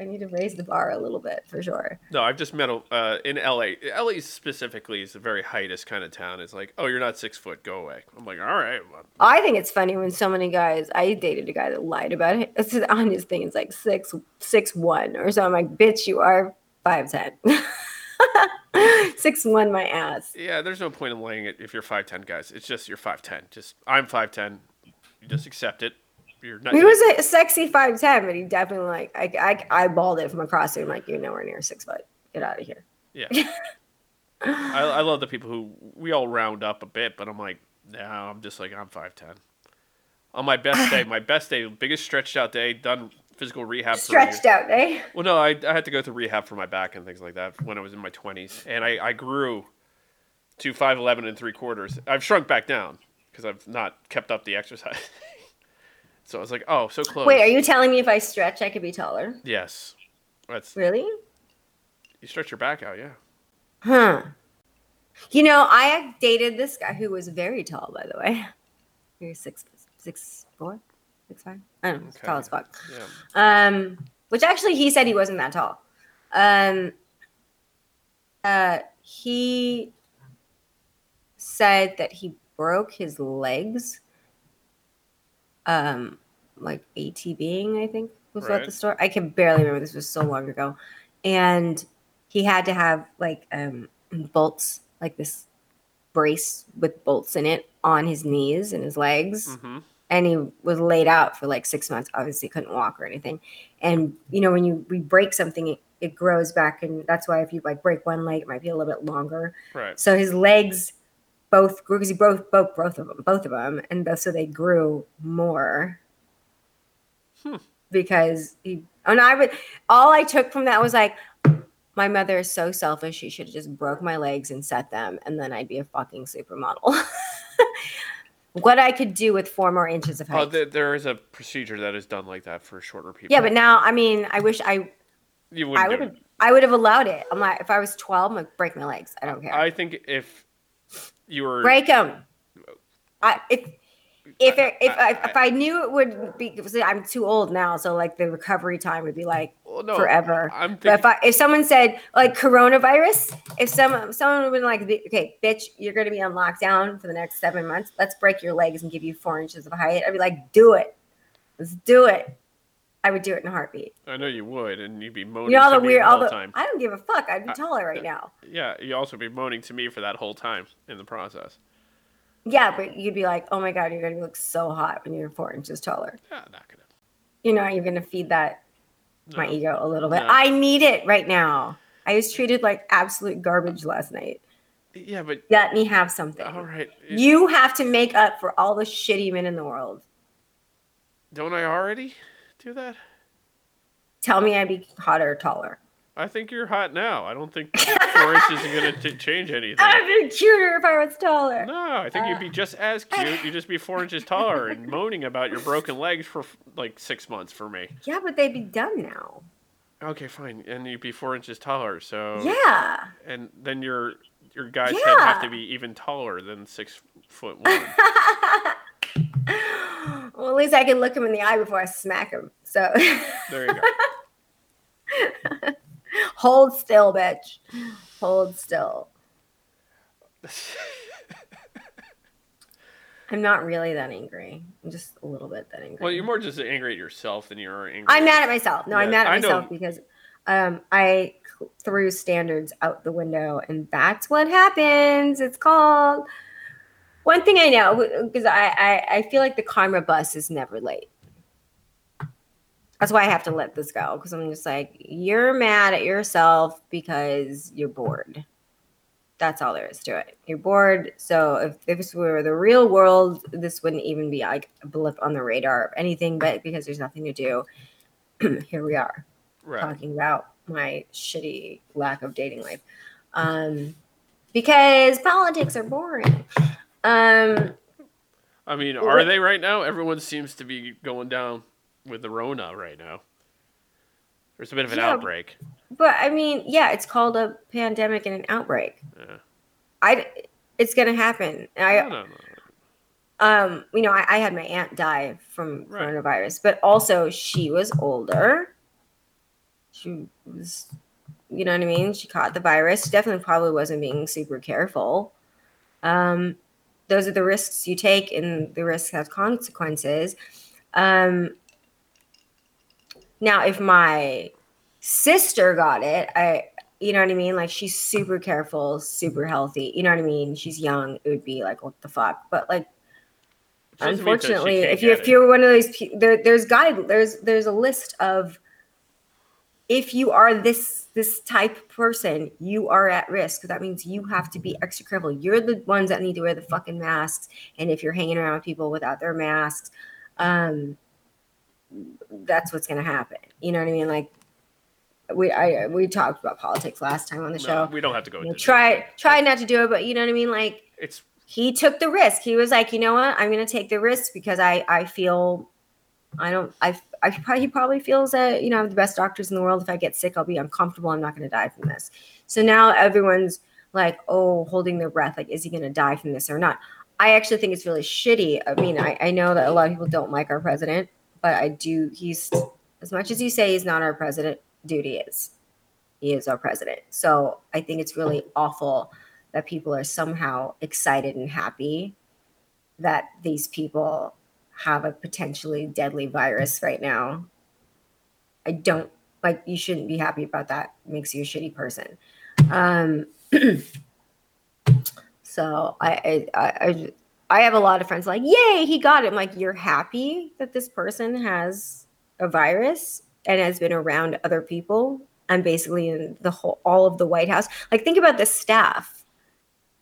I need to raise the bar a little bit for sure. No, I've just met a, uh, in LA. LA specifically is a very heightist kind of town. It's like, oh, you're not six foot. Go away. I'm like, all right. well, I think it's funny when so many guys. I dated a guy that lied about it. It's on his thing. It's like six six one or so. I'm like, bitch, you are five ten. [LAUGHS] six one, my ass. Yeah, there's no point in laying it if you're five ten, guys. It's just you're five ten. Just I'm five ten. You just accept it. You're not. He was a sexy five ten, but he definitely like I I eyeballed it from across the room. Like you're nowhere near six foot. Get out of here. Yeah. [LAUGHS] I, I love the people who we all round up a bit, but I'm like, no, I'm just like I'm five ten. On my best day, [SIGHS] my best day, biggest stretched out day, done physical rehab. for. Stretched out, day. [LAUGHS] Well, no, I, I had to go through rehab for my back and things like that when I was in my 20s. And I, I grew to 5'11 and three quarters. I've shrunk back down because I've not kept up the exercise. [LAUGHS] so I was like, oh, so close. Wait, are you telling me if I stretch, I could be taller? Yes. That's, Really? you stretch your back out, yeah. Huh. You know, I dated this guy who was very tall, by the way. He was six, six, four, six, five. I don't know. Okay. Tall as fuck. Yeah. Um, which actually he said he wasn't that tall. Um, uh, he said that he broke his legs. Um, like ATVing, I think was Right. the store. I can barely remember. This was so long ago, and he had to have like um bolts, like this brace with bolts in it on his knees and his legs Mm-hmm. and he was laid out for like six months. Obviously, couldn't walk or anything. And you know, when you we break something, it, it grows back, and that's why if you like break one leg, it might be a little bit longer. Right. So his legs both grew because he broke both both of them, both of them, and both, so they grew more. Hmm. Because he, and I would, all I took from that was like, my mother is so selfish. She should have just broke my legs and set them, and then I'd be a fucking supermodel. [LAUGHS] what I could do with four more inches of height. Oh, there, there is a procedure that is done like that for shorter people. yeah, but now, I mean, I wish I, you would have. I would have allowed it. I'm like, if I was 12, I'm like, break my legs. I don't care. I think if you were. break them. I if if it, if I, I- if I knew it would be, I'm too old now, so like the recovery time would be like Well, no, forever. I'm But if I if someone said like coronavirus, if some someone would been like, okay, bitch, you're gonna be on lockdown for the next seven months. Let's break your legs and give you four inches of height. I'd be like, do it. Let's do it. I would do it in a heartbeat. I know you would, and you'd be moaning You know all to the me weird, all whole the. time. I don't give a fuck. I'd be taller right now. Yeah, you also be moaning to me for that whole time in the process. Yeah, but you'd be like, oh my god, you're gonna look so hot when you're four inches taller. Yeah, not gonna. You know, you're gonna feed that my ego a little bit. No. I need it right now. I was treated like absolute garbage last night. Yeah, but Let me have something. all right. You have to make up for all the shitty men in the world. don't I already do that? Tell me I'd be hotter or taller. I think you're hot now. I don't think four inches is gonna t- change anything. I'd be cuter if I was taller. No, I think you'd Uh. be just as cute. You'd just be four inches taller and [LAUGHS] moaning about your broken legs for like six months for me. Yeah, but they'd be done now. Okay, fine, and you'd be four inches taller. So Yeah. and then your your guy's head have to be even taller than six foot one. [LAUGHS] well, at least I can look him in the eye before I smack him. So There you go. [LAUGHS] hold still, bitch. Hold still. [LAUGHS] I'm not really that angry. I'm just a little bit that angry. Well, you're more just angry at yourself than you are angry. I'm mad at myself. No, I'm mad at myself because um, I threw standards out the window, and that's what happens. It's called. One thing I know because I, I I feel like the karma bus is never late. That's why I have to let this go because I'm just like you're mad at yourself because you're bored. That's all there is to it. You're bored. So if, if this were the real world, this wouldn't even be like a blip on the radar of anything. But because there's nothing to do, [CLEARS THROAT] here we are Right. talking about my shitty lack of dating life. Um, because politics are boring. Um, I mean, are what- they right now? Everyone seems to be going down with the Rona right now. There's a bit of an Yeah. outbreak. but I mean, yeah, it's called a pandemic and an outbreak. Yeah. I, it's gonna happen. I, No, no, no. um, you know, I, I had my aunt die from Right. coronavirus, but also she was older. She was, you know what I mean? She caught the virus. She definitely probably wasn't being super careful. Um, those are the risks you take, and the risks have consequences. Um, now, if my sister got it, I, you know what I mean? Like she's super careful, super healthy. You know what I mean? She's young. It would be like, what the fuck? But like, Which doesn't mean that she unfortunately, if you if it. you're one of those, there, there's guide, there's there's a list of if you are this this type person, you are at risk. That means you have to be extra careful. You're the ones that need to wear the fucking masks. And if you're hanging around with people without their masks, um, that's what's gonna happen. You know what I mean? Like we I we talked about politics last time on the No, show. we don't have to go into try try not to do it, but you know what I mean? Like It's he took the risk. He was like, you know what? I'm going to take the risk because I I feel I don't I I probably he probably feels that you know I the best doctors in the world. If I get sick, I'll be uncomfortable. I'm not going to die from this. So now everyone's like, oh, holding their breath. Like, is he going to die from this or not? I actually think it's really shitty. I mean, I, I know that a lot of people don't like our president, but I do. He's as much as you say he's not our president, he is. He is our president. So I think it's really awful that people are somehow excited and happy that these people have a potentially deadly virus right now. I don't like you shouldn't be happy about that. It makes you a shitty person. Um [CLEARS THROAT] so I I I, I have a lot of friends like, yay, he got it. I'm like, you're happy that this person has a virus and has been around other people and basically in the whole all of the White House. Like, think about the staff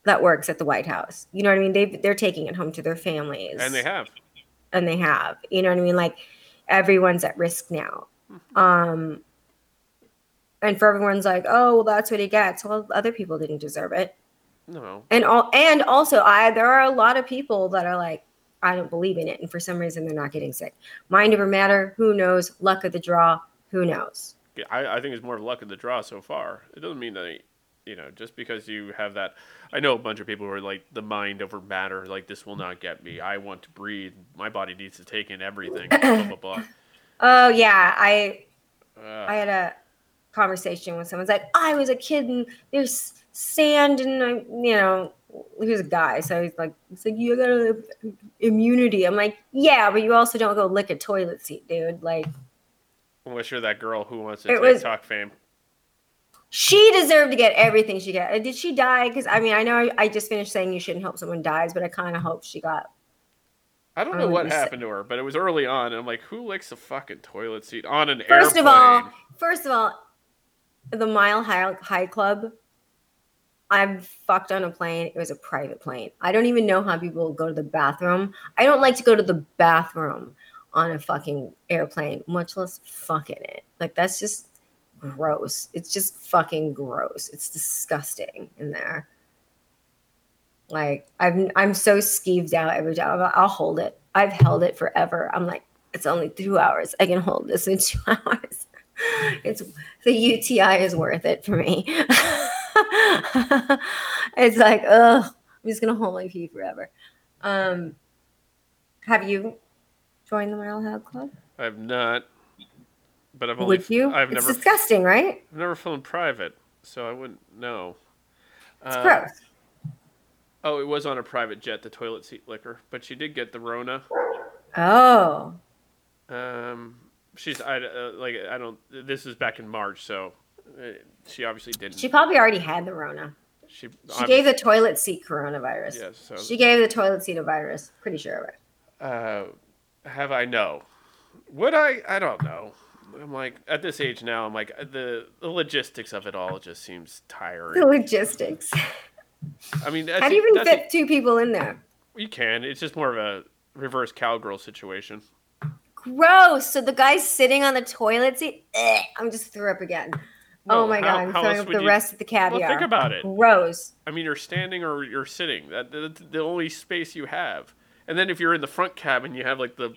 that works at the White House. You know what I mean? They they're taking it home to their families, and they have. And they have. You know what I mean? Like, everyone's at risk now. Um, and for everyone's like, oh, well, that's what he gets. Well, other people didn't deserve it No. and all and also i there are a lot of people that are like i don't believe in it and for some reason they're not getting sick mind over matter who knows luck of the draw who knows I, I think it's more of luck of the draw so far. It doesn't mean that, you know, just because you have that. I know a bunch of people who are like the mind over matter, like this will not get me. I want to breathe. My body needs to take in everything. blah blah blah. [CLEARS THROAT] oh yeah i Uh, i had a conversation with someone's like i was a kid and there's sand and I, you know he was a guy so he's like it's like you got a immunity i'm like yeah but you also don't go lick a toilet seat dude like unless you're that girl who wants to It was- fame. She deserved to get everything she got. Did she die? Because I mean, I know I just finished saying you shouldn't hope someone dies, but I kind of hope she got. I don't know what happened to her, but it was early on, and I'm like, who licks a fucking toilet seat on an First airplane? of all, first of all, the Mile High, High Club. I've fucked on a plane. It was a private plane. I don't even know how people go to the bathroom. I don't like to go to the bathroom on a fucking airplane, much less fucking it. Like that's just gross. It's just fucking gross. It's disgusting in there. Like I'm I'm so skeeved out every time. I'll, I'll hold it. I've held it forever. I'm like, it's only two hours. I can hold this in two [LAUGHS] hours. It's the UTI is worth it for me. [LAUGHS] it's like, ugh, I'm just gonna hold my pee forever. Um, have you joined the Mile High Club? I've not, but I've only. Would you? I've it's never. disgusting, right? I've never flown private, so I wouldn't know. It's Uh, gross. Oh, it was on a private jet, the toilet seat liquor, but she did get the Rona. Oh. Um, she's I uh, like I don't. This is back in March, so uh, she obviously didn't. She probably already had the Rona. she, She gave the toilet seat coronavirus. Yes. So, She gave the toilet seat a virus. Pretty sure of it. uh, have I no? Would I? I don't know. I'm like at this age now. I'm like the the logistics of it all just seems tiring. The logistics. [LAUGHS] I mean, that's, How do you even fit two people in there? you can. It's just more of a reverse cowgirl situation. Gross. So the guy's sitting on the toilet seat. Ugh, I'm just threw up again. Oh my how- god, I'm throwing up the you- rest of the caviar. Well, think about it. Gross. I mean, you're standing or you're sitting. That the, the only space you have. And then if you're in the front cabin, you have like the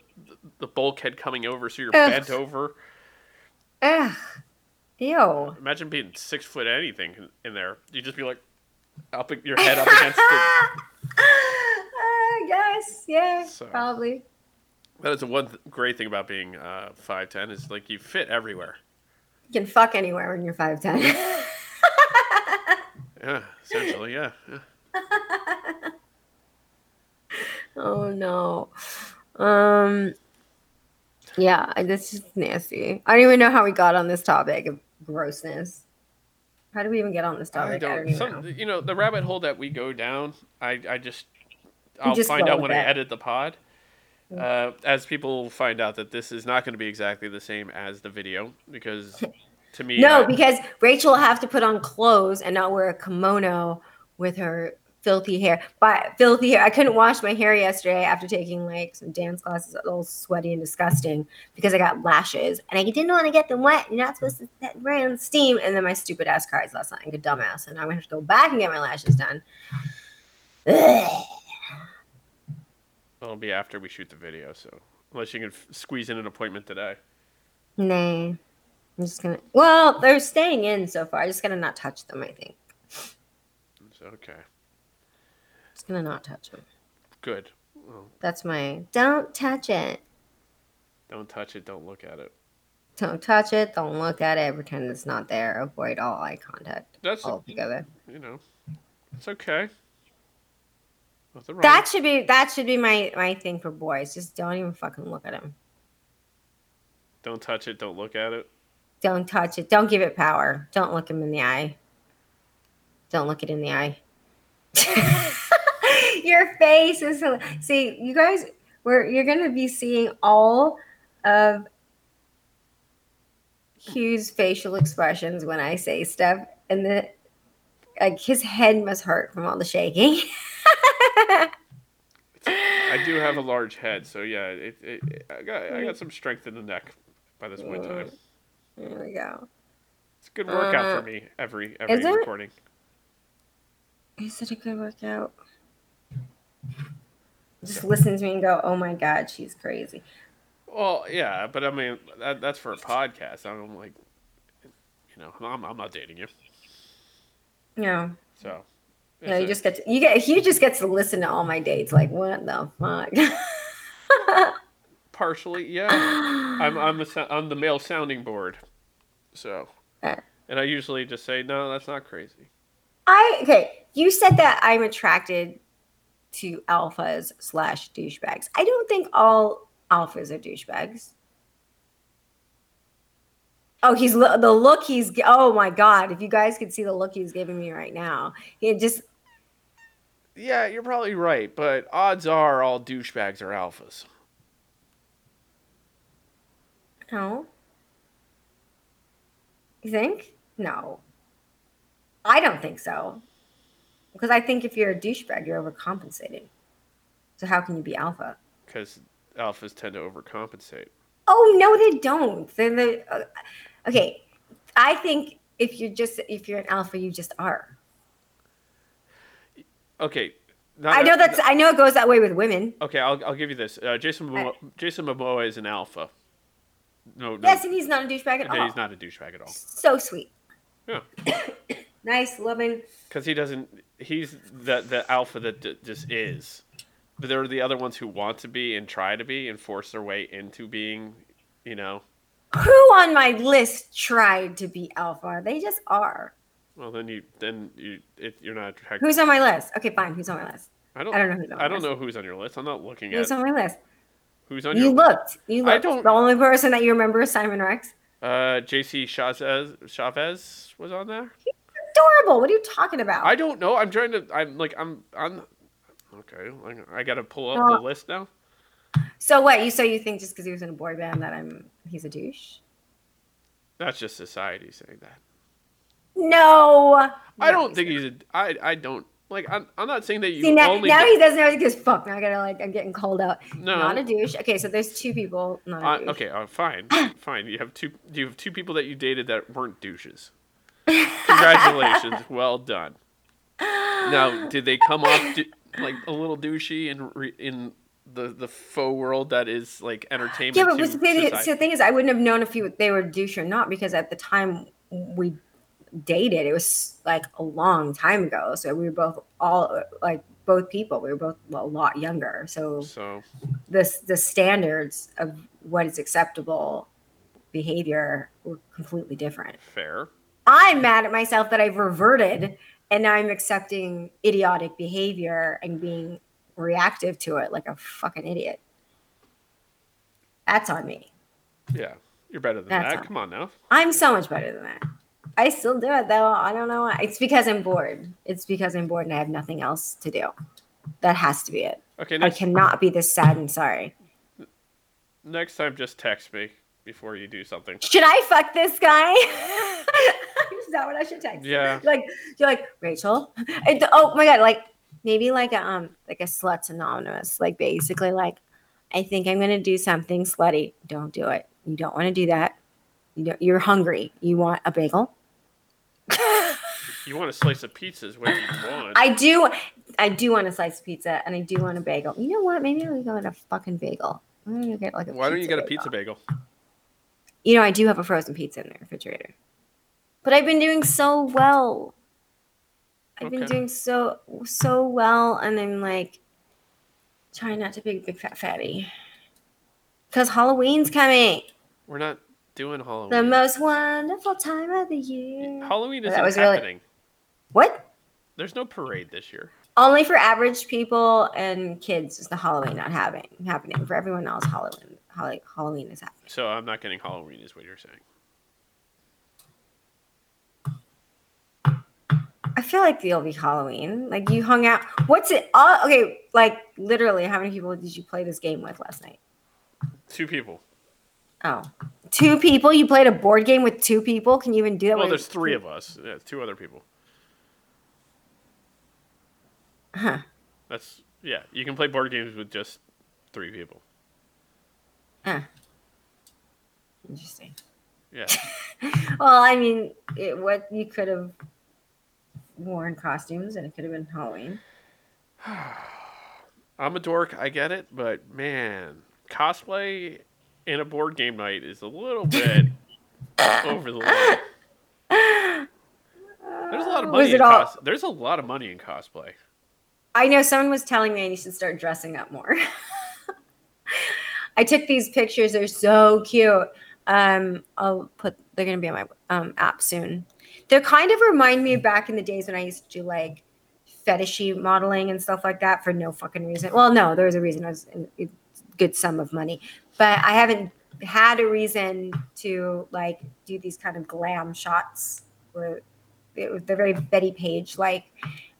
the bulkhead coming over, so you're Ugh. bent over. Ugh. Ew. Imagine being six foot anything in- there. You'd just be like up your head up against the. [LAUGHS] Uh, yes, yeah, So. probably. That is the one th- great thing about being uh, five ten is like you fit everywhere. You can fuck anywhere when you're 5'10. [LAUGHS] Yeah, essentially, yeah. yeah. [LAUGHS] oh no. Um yeah, this is nasty. I don't even know how we got on this topic of grossness. How do we even get on this topic? I don't, don't. even Some, know. you know, the rabbit hole that we go down. I I just I'll just find out when I edit the pod. Uh, as people find out that this is not going to be exactly the same as the video because to me [LAUGHS] No, I- because Rachel will have to put on clothes and not wear a kimono with her filthy hair. But filthy hair. I couldn't wash my hair yesterday after taking like some dance classes, a little sweaty and disgusting because I got lashes and I didn't want to get them wet. You're not supposed to set- run steam. And then my stupid ass cries last night like a dumbass. And I'm gonna have to go back and get my lashes done. Ugh. [SIGHS] it'll be after we shoot the video. So unless you can f- squeeze in an appointment today, Nah. I'm just gonna well, they're staying in so far. I just gotta not touch them, I think. it's okay. Just gonna not touch them. Good. Well, That's my don't touch it. don't touch it. Don't look at it. Don't touch it. Don't look at it. Pretend it's not there. Avoid all eye contact That's altogether. you know, it's okay. Nothing wrong. That should be that should be my my thing for boys. Just don't even fucking look at him. Don't touch it. Don't look at it. Don't touch it. Don't give it power. Don't look him in the eye. Don't look it in the eye. [LAUGHS] Your face is so, see. You guys, we're you're gonna be seeing all of Hugh's facial expressions when I say stuff, and the like his head must hurt from all the shaking. I do have a large head, so yeah, it, it, it- I got I got some strength in the neck by this point in time. There we go. It's a good workout Uh, for me every every is recording. Is it a good workout? Just listen to me and go, "Oh my god, she's crazy." Well, yeah, but I mean that, that's for a podcast. I'm like, you know, I'm I'm not dating you, No, so. no, you a- just get to, you get he just gets to listen to all my dates. Like, what the fuck? partially, yeah. [SIGHS] I'm I'm the I'm the male sounding board, so. Uh. And I usually just say no, that's not crazy. I okay. You said that I'm attracted to alphas slash douchebags. I don't think all alphas are douchebags. Oh, he's lo- the look he's. Oh my god! If you guys could see the look he's giving me right now, he just Yeah, you're probably right, but odds are all douchebags are alphas. no. You think? No. I don't think so. Because I think if you're a douchebag, you're overcompensating. So how can you be alpha? because alphas tend to overcompensate. Oh no, they don't. They're the uh, okay. I think if you're just if you're an alpha, you just are. Okay, not I know that's I know it goes that way with women. okay. I'll, I'll give you this. Uh, Jason Momoa, Jason Momoa is an alpha. No, no, Yes, and he's not a douchebag at no, all. he's not a douchebag at all. So sweet, Yeah, [COUGHS] nice, loving. because he doesn't. He's the the alpha that d- just is. But there are the other ones who want to be and try to be and force their way into being. You know, Who on my list tried to be alpha? They just are. Well, then you then you it, you're not attracted. Who's on my list? Okay, fine. Who's on my list? I don't. I don't know who's on I don't list. know who's on your list. I'm not looking Who's at on my list? who's on You your. looked. You I looked. don't- The only person that you remember is Simon Rex. Uh, J.C. Chasez Chasez was on there. Adorable. What are you talking about? I don't know. I'm trying to. I'm like I'm I'm. Okay, I gotta pull up the list now. so what? You so you think just because he was in a boy band that I'm he's a douche? That's just society saying that. No. I don't think he's a. I I don't like. I'm. I'm not saying that you See now, only. now he doesn't know because fuck. Now I gotta like I'm getting called out. no. Not a douche. Okay, so there's two people. Not Uh, okay, uh, fine, fine. You have two. You have two people that you dated that weren't douches. Congratulations, [LAUGHS] well done. Now, did they come off du- like a little douchey in re- in the the faux world that is like entertainment? Yeah, but to the thing, so the thing is, I wouldn't have known if you, they were douche or not because at the time we dated, it was like a long time ago. So we were both all like both people. We were both a lot younger. So So the the standards of what is acceptable behavior were completely different. fair. I'm mad at myself that I've reverted and now I'm accepting idiotic behavior and being reactive to it like a fucking idiot. That's on me. Yeah, you're better than That's that. all. Come on now. I'm so much better than that. I still do it though. I don't know why. It's because I'm bored. It's because I'm bored and I have nothing else to do. That has to be it. Okay, I cannot be this sad and sorry. next time, just text me before you do something. Should I fuck this guy? [LAUGHS] Is that what I should text? Yeah. Like you're like Rachel. And- oh my god! Like maybe like a um like a sluts anonymous. Like basically like I think I'm gonna do something slutty. Don't do it. You don't want to do that. You don't, you're hungry. You want a bagel. You want a slice of pizza is what you want. I do. I do want a slice of pizza, and I do want a bagel. You know what? Maybe I'll go get a fucking bagel. I'm gonna get like a Why don't you get a pizza bagel? You know, I do have a frozen pizza in the refrigerator. But I've been doing so well. I've been doing so so well, and I'm like trying not to be a big fat fatty. Cause Halloween's coming. We're not doing Halloween. The most wonderful time of the year. Halloween oh, That isn't was really- happening. What? There's no parade this year. Only for average people and kids is the Halloween not having happening. For everyone else, Halloween Hall- Halloween is happening. So I'm not getting Halloween, is what you're saying. I feel like it'll be Halloween. Like you hung out. What's it? Uh, okay, like literally, how many people did you play this game with last night? Two people. Oh, two people. You played a board game with two people. Can you even do that? Well, there's three of us. Yeah, two other people. Huh. That's yeah. You can play board games with just three people. Huh. Interesting. Yeah. [LAUGHS] Well, I mean, it, what you could have worn costumes, and it could have been Halloween. [SIGHS] I'm a dork. I get it, but man, cosplay in a board game night is a little bit [LAUGHS] over the line. There's a lot of money. In all- cos- There's a lot of money in cosplay. I know someone was telling me I need to start dressing up more. [LAUGHS] I took these pictures; they're so cute. Um, I'll put. They're gonna be on my um, app soon. They're kind of remind me of back in the days when I used to do like fetishy modeling and stuff like that for no fucking reason. Well, no, there was a reason. I was a good sum of money, but I haven't had a reason to like do these kind of glam shots where it they're very Bettie Page like,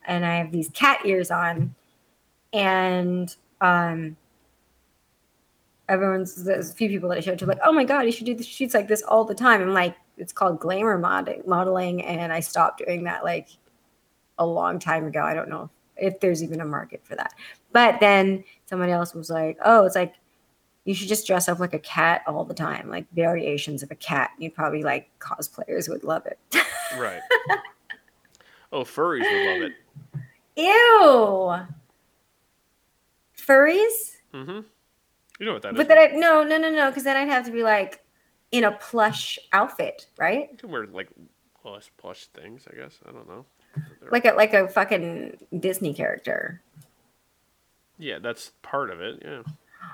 and I have these cat ears on, and um, everyone's there's a few people that I showed to like, oh my god, you should do the shoots like this all the time. I'm like, it's called glamour mod- modeling, and I stopped doing that like a long time ago. I don't know if there's even a market for that. But then somebody else was like, oh, it's like you should just dress up like a cat all the time, like variations of a cat. You'd probably like cosplayers would love it. Right. oh, furries would love it. [LAUGHS] Ew. Furries? Mm-hmm. You know what that is? But then I no no no no because then I'd have to be like in a plush outfit, right? you can wear like plush plush things. I guess I don't know. Like a like a fucking Disney character. yeah, that's part of it. Yeah.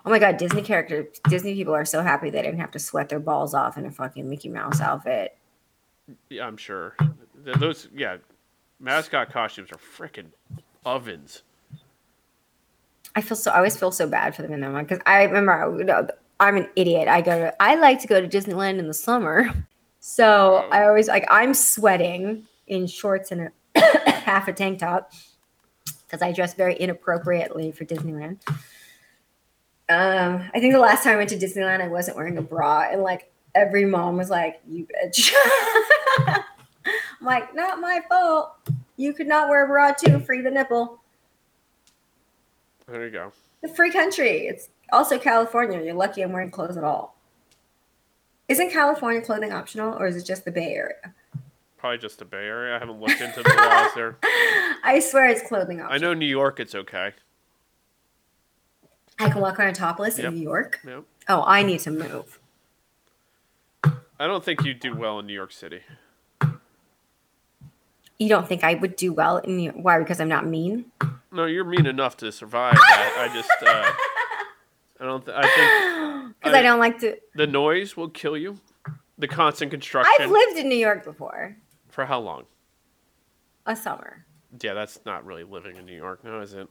Oh my god, Disney character Disney people are so happy they didn't have to sweat their balls off in a fucking Mickey Mouse outfit. Yeah, I'm sure. Those yeah, mascot costumes are freaking ovens. I feel so. I always feel so bad for them in that one because I remember. You know, I'm an idiot. I go to. I like to go to Disneyland in the summer, [LAUGHS] so. I always like. I'm sweating in shorts and a [COUGHS] half a tank top because I dress very inappropriately for Disneyland. Um, I think the last time I went to Disneyland, I wasn't wearing a bra, and like every mom was like, "You bitch." [LAUGHS] I'm like, not my fault. You could not wear a bra too. Free the nipple. There you go. The free country. It's also California. You're lucky I'm wearing clothes at all. Isn't California clothing optional or is it just the Bay Area? Probably just the Bay Area. I haven't looked into the laws there. [LAUGHS] I swear it's clothing optional. I know New York, it's okay. I can walk around topless Yep. in New York. Yep. Oh, I need to move. I don't think you'd do well in New York City. You don't think I would do well in New York? Why? Because I'm not mean? No, you're mean enough to survive that. I just, uh, I don't. Th- I think [GASPS] Because I, I- don't like to. the noise will kill you. The constant construction. I've lived in New York before. For how long? A summer. Yeah, that's not really living in New York, now is it?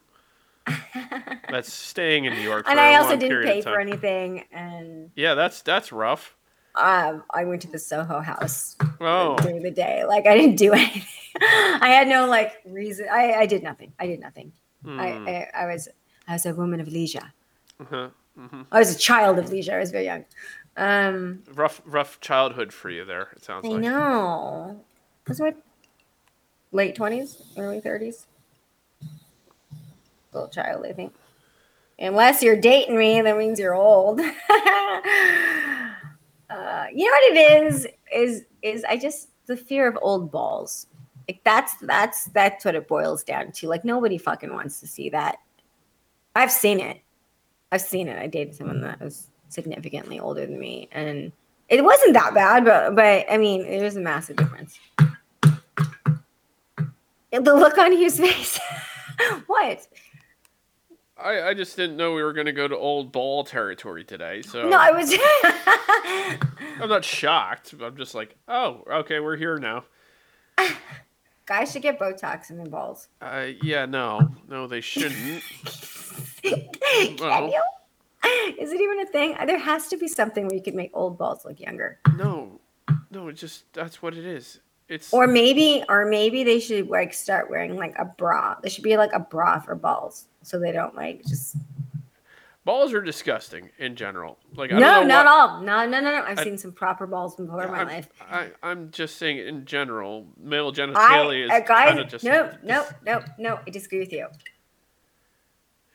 That's staying in New York. [LAUGHS] For and I also didn't pay for anything. And Yeah, that's that's rough. Um, I went to the Soho House Oh, during the day. Like I didn't do [LAUGHS] anything. I had no like reason. I, I did nothing. I did nothing. hmm. I, I I was I was a woman of leisure. uh-huh. hmm I was a child of leisure. I was very young. Um, rough rough childhood for you there. It sounds I like. know. Was my late twenties, early thirties? Little child, I think. Unless you're dating me, that means you're old. [LAUGHS] uh, you know what it is? Is is I just the fear of old balls. Like that's that's that's what it boils down to. Like nobody fucking wants to see that. I've seen it. I've seen it. I dated someone that was significantly older than me, and it wasn't that bad, but but I mean, there's a massive difference. The look on Hugh's face. what? I, I just didn't know we were going to go to old ball territory today, so No, I was. [LAUGHS] [LAUGHS] I'm not shocked. I'm just like, oh, okay, we're here now. [LAUGHS] Guys should get Botox in their balls. Uh, yeah, no, no, they shouldn't. Can Well. you? Is it even a thing? There has to be something where you could make old balls look younger. No, no, it just that's what it is. It's Or maybe, or maybe they should like start wearing like a bra. There should be like a bra for balls, so they don't like just. balls are disgusting in general. Like I No, don't know not what- all. No, no, no, no. I've I- seen some proper balls before in my I'm, life. I, I'm just saying in general, male I, genitalia is uh, guys, kind of just no, no, no, no. I disagree with you.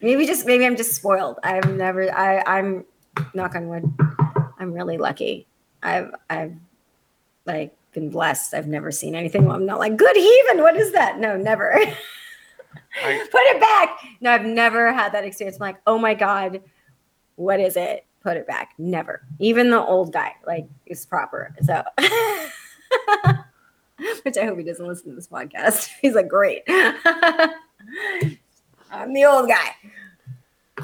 Maybe just maybe I'm just spoiled. I've never. I I'm knock on wood. I'm really lucky. I've I've like been blessed. I've never seen anything. I'm not like good heaving. What is that? No, never. [LAUGHS] I- Put it back. No, I've never had that experience. I'm like, oh my god, what is it? Put it back. Never. Even the old guy, like, is proper. So, [LAUGHS] which I hope he doesn't listen to this podcast. [LAUGHS] He's like, great. I'm the old guy.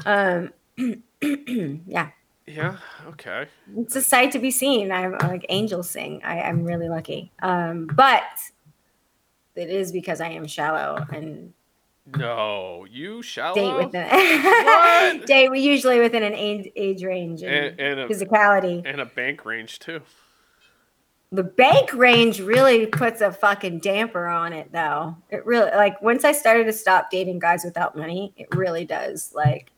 Um, [CLEARS THROAT] yeah, Yeah. Okay. it's a sight to be seen. I'm like angels sing. I, I'm really lucky. Um, but it is because I am shallow and No, you shallow. date within [LAUGHS] date usually within an age, age range and, and, and a physicality. and a bank range too. The bank range really puts a fucking damper on it, though. It really like once I started to stop dating guys without money, it really does like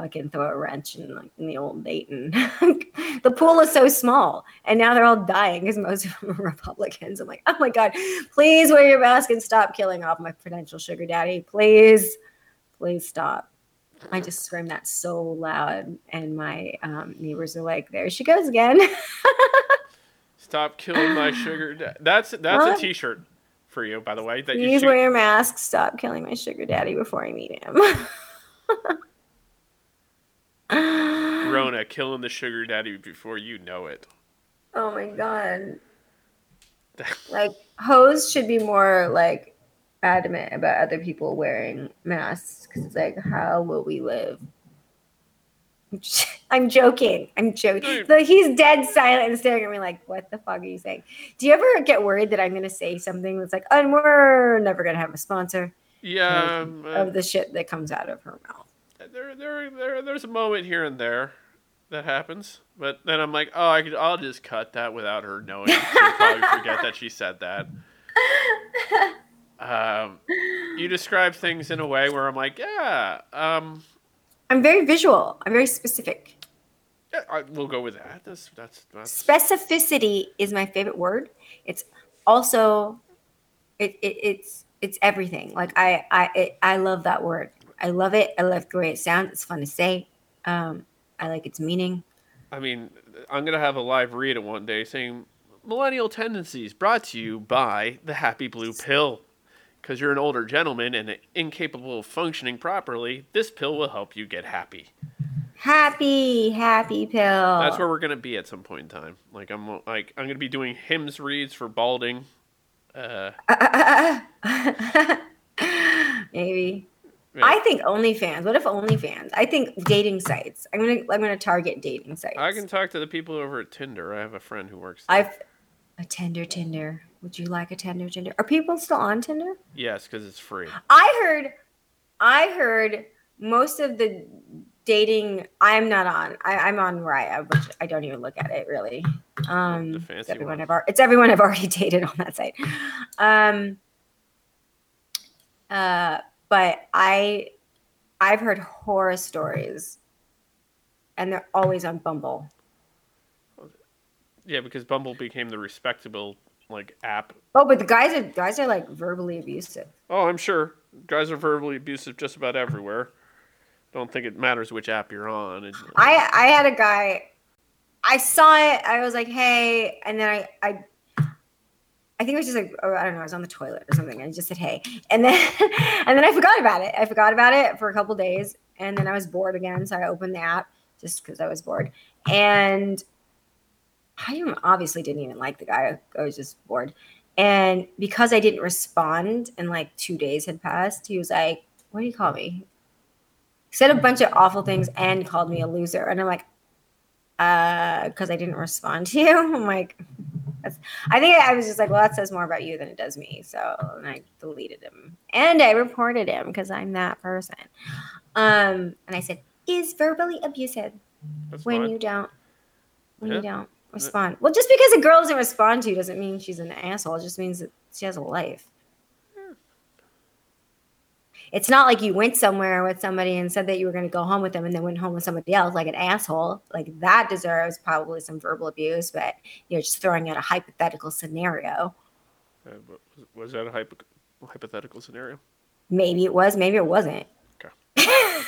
fucking throw a wrench in like in the old dating. [LAUGHS] the pool is so small, and now they're all dying because most of them are [LAUGHS] Republicans. I'm like, oh my god, please wear your mask and stop killing off my potential sugar daddy. Please, please stop. I just screamed that so loud, and my um, neighbors are like, "There she goes again." [LAUGHS] Stop killing my sugar. Da- that's that's a T-shirt for you, by the way. That you Please wear your mask. Stop killing my sugar daddy before I meet him. [GASPS] Rona killing the sugar daddy before you know it. oh my god. [LAUGHS] Like hoes should be more like adamant about other people wearing masks because it's like, how will we live? [LAUGHS] I'm joking. I'm joking. So he's dead silent and staring at me like, "What the fuck are you saying?" Do you ever get worried that I'm going to say something that's like, "And we're never going to have a sponsor"? Yeah, um, uh, of the shit that comes out of her mouth. There, there, there, there's a moment here and there that happens, but then I'm like, oh, I could, I'll just cut that without her knowing. She'll probably forget that she said that. Um, you describe things in a way where I'm like, yeah, um, I'm very visual. I'm very specific. yeah I, we'll go with that. That's that's that's. Specificity is my favorite word. It's also, it, it it's it's everything. Like I I it, I love that word. I love it. I love the way it sounds. It's fun to say. Um, I like its meaning. I mean, I'm gonna have a live read it one day saying millennial tendencies brought to you by the Happy Blue Pill. Because you're an older gentleman and incapable of functioning properly, this pill will help you get happy. Happy, happy pill. That's where we're gonna be at some point in time. Like I'm like I'm gonna be doing Hims reads for balding. Uh, [LAUGHS] Maybe. Yeah. I think OnlyFans. What if OnlyFans? I think dating sites. I'm gonna I'm gonna target dating sites. I can talk to the people over at Tinder. I have a friend who works. There. I've a Tinder Tinder. Would you like a Tinder Tinder? Are people still on Tinder? Yes, because it's free. I heard I heard most of the dating I'm not on. I, I'm on Raya, which I don't even look at it really. Um The it's everyone one. I've it's everyone I've already [LAUGHS] dated on that site. Um uh but I I've heard horror stories and they're always on Bumble. Yeah, because Bumble became the respectable like app. Oh, but the guys are guys are like verbally abusive. Oh, I'm sure guys are verbally abusive just about everywhere. Don't think it matters which app you're on. I I had a guy. I saw it. I was like, hey, and then I I. I think it was just like oh, I don't know. I was on the toilet or something. And I just said hey, and then [LAUGHS] and then I forgot about it. I forgot about it for a couple days, and then I was bored again, so I opened the app just because I was bored. And I obviously didn't even like the guy. I was just bored, and because I didn't respond, and like two days had passed, he was like, "What do you call me?" He said a bunch of awful things and called me a loser, and I'm like, uh, because I didn't respond to you. [LAUGHS] I'm like, that's, I think I was just like, well, that says more about you than it does me. So and I deleted him and I reported him because I'm that person. Um, and I said, is verbally abusive That's when fine. you don't when you don't respond. Well, just because a girl doesn't respond to you doesn't mean she's an asshole. It just means that she has a life. It's not like you went somewhere with somebody and said that you were going to go home with them and then went home with somebody else like an asshole. Like that deserves probably some verbal abuse, but you're just throwing out a hypothetical scenario. Uh, was, was that a hypo- hypothetical scenario? Maybe it was, maybe it wasn't. Okay. [LAUGHS]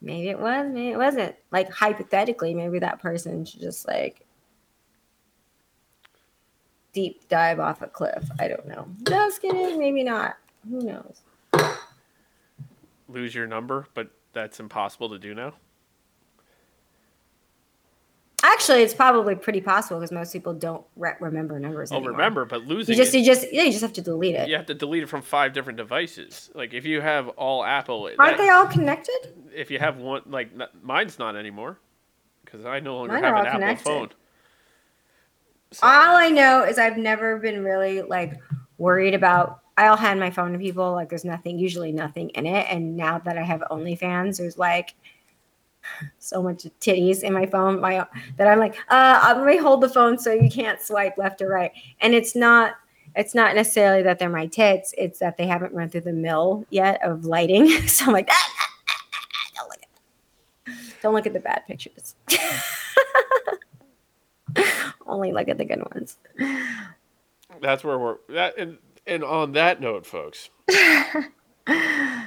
maybe it was, maybe it wasn't. Like hypothetically, maybe that person should just like deep dive off a cliff. I don't know. Just kidding, maybe not. Who knows? Lose your number, but that's impossible to do now. Actually, it's probably pretty possible because most people don't re- remember numbers. Oh, anymore. remember, but losing You just, it, you just, yeah, you just have to delete it. you have to delete it from five different devices. Like if you have all Apple, Aren't that- they all connected? if you have one, like n- mine's not anymore, because I no longer Mine have an Apple connected. phone. So- All I know is I've never been really like worried about. I'll hand my phone to people like there's nothing, usually nothing in it. And now that I have OnlyFans, there's like [SIGHS] so much titties in my phone. My that I'm like, uh, let me hold the phone so you can't swipe left or right. And it's not. It's not necessarily that they're my tits. It's that they haven't run through the mill yet of lighting. [LAUGHS] So I'm like, ah, ah, ah, don't look at, don't look at the bad pictures. [LAUGHS] Only look at the good ones. that's where we're that and and on that note, folks, [LAUGHS]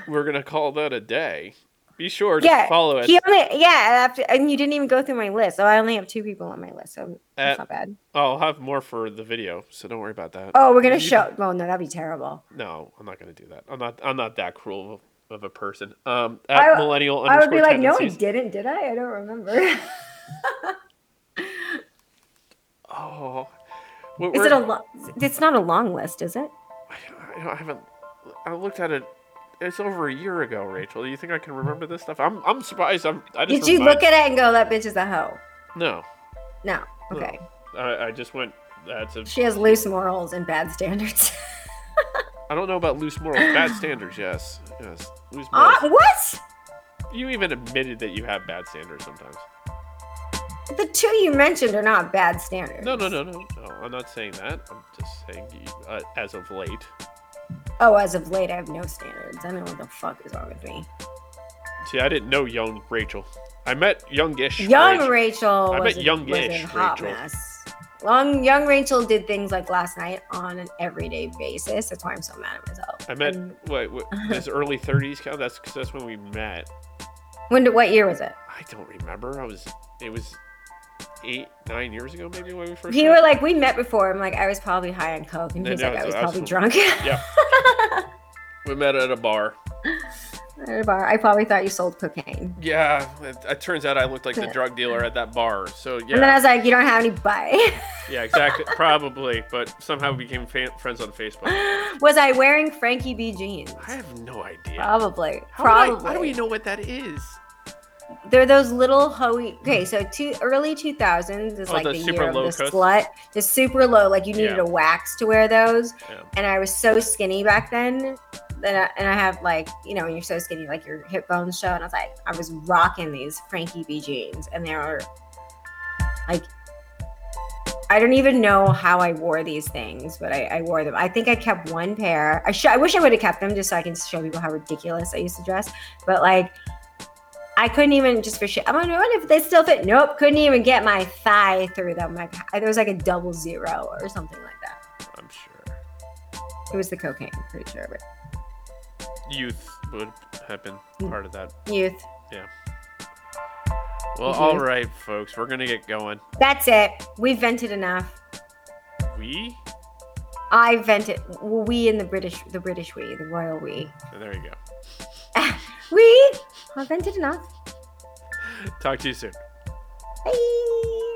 we're gonna call that a day. Be sure to Yeah, follow us. He only, yeah, and you didn't even go through my list. So I only have two people on my list. So that's Uh, not bad. I'll have more for the video, so don't worry about that. Oh, we're gonna you- show. Well, no, that'd be terrible. No, I'm not gonna do that. I'm not. I'm not that cruel of, of a person. Um, at I- millennial I would be like, no, I didn't, did I? I don't remember. [LAUGHS] [LAUGHS] Oh, What is it a long? It's not a long list, is it? I, don't- I haven't. I looked at it. It's over a year ago, Rachel. Do you think I can remember this stuff? I'm. I'm surprised. I'm. I just Did you look at it and go, "That bitch is a hoe"? No. No. No. Okay. I, I just went. That's a. She has loose morals and bad standards. [LAUGHS] I don't know about loose morals. Bad standards. Yes. Yes. Loose morals. Ah, what? You even admitted that you have bad standards sometimes. The two you mentioned are not bad standards. No, no, no, no, no. I'm not saying that. I'm just saying you, uh, as of late. Oh, as of late, I have no standards. I don't know what the fuck is wrong with me. See, I didn't know young Rachel. I met youngish. Young Rachel. Rachel. I bet a- youngish a hot Rachel. mess. Long, young Rachel did things like last night on an everyday basis. That's why I'm so mad at myself. I met. And Wait, what, [LAUGHS] his early 30s count? That's that's when we met. when? What year was it? I don't remember. I was. It was eight, nine years ago, maybe when we first. You met. were like, we met before. I'm like, I was probably high on coke, and he was Yeah, like, I was so probably drunk. [LAUGHS] Yeah. [LAUGHS] We met at a bar. At a bar. I probably thought you sold cocaine. Yeah, it, it turns out I looked like the drug dealer at that bar. So yeah. And then I was like, you don't have any butt. [LAUGHS] yeah, exactly, probably. But somehow we became fa- friends on Facebook. [GASPS] was I wearing Frankie B jeans? I have no idea. Probably. How do I- Probably. how do we know what that is? They're those little hoey. Okay, so two early two thousands is Oh, like the year of the cuts? slut. The super low, like you needed Yeah. a wax to wear those. Yeah. And I was so skinny back then. That I, and I have like you know when you're so skinny, like your hip bones show. And I was like, I was rocking these Frankie B jeans, and they were like. I don't even know how I wore these things, but I, I wore them. I think I kept one pair. I sh- I wish I would have kept them just so I can show people how ridiculous I used to dress. But like, I couldn't even just for shit. I'm wondering if they still fit. Nope, couldn't even get my thigh through them. Like there was like a double zero or something like that. I'm sure It was the cocaine, pretty sure. But youth would have been Mm. part of that. youth. Yeah. Well, Mhm. all right, folks, we're gonna get going. That's it. We vented enough. We. I vented. We in the British, the British we, the royal we. There you go. [LAUGHS] We. I vented enough. Talk to you soon. Bye.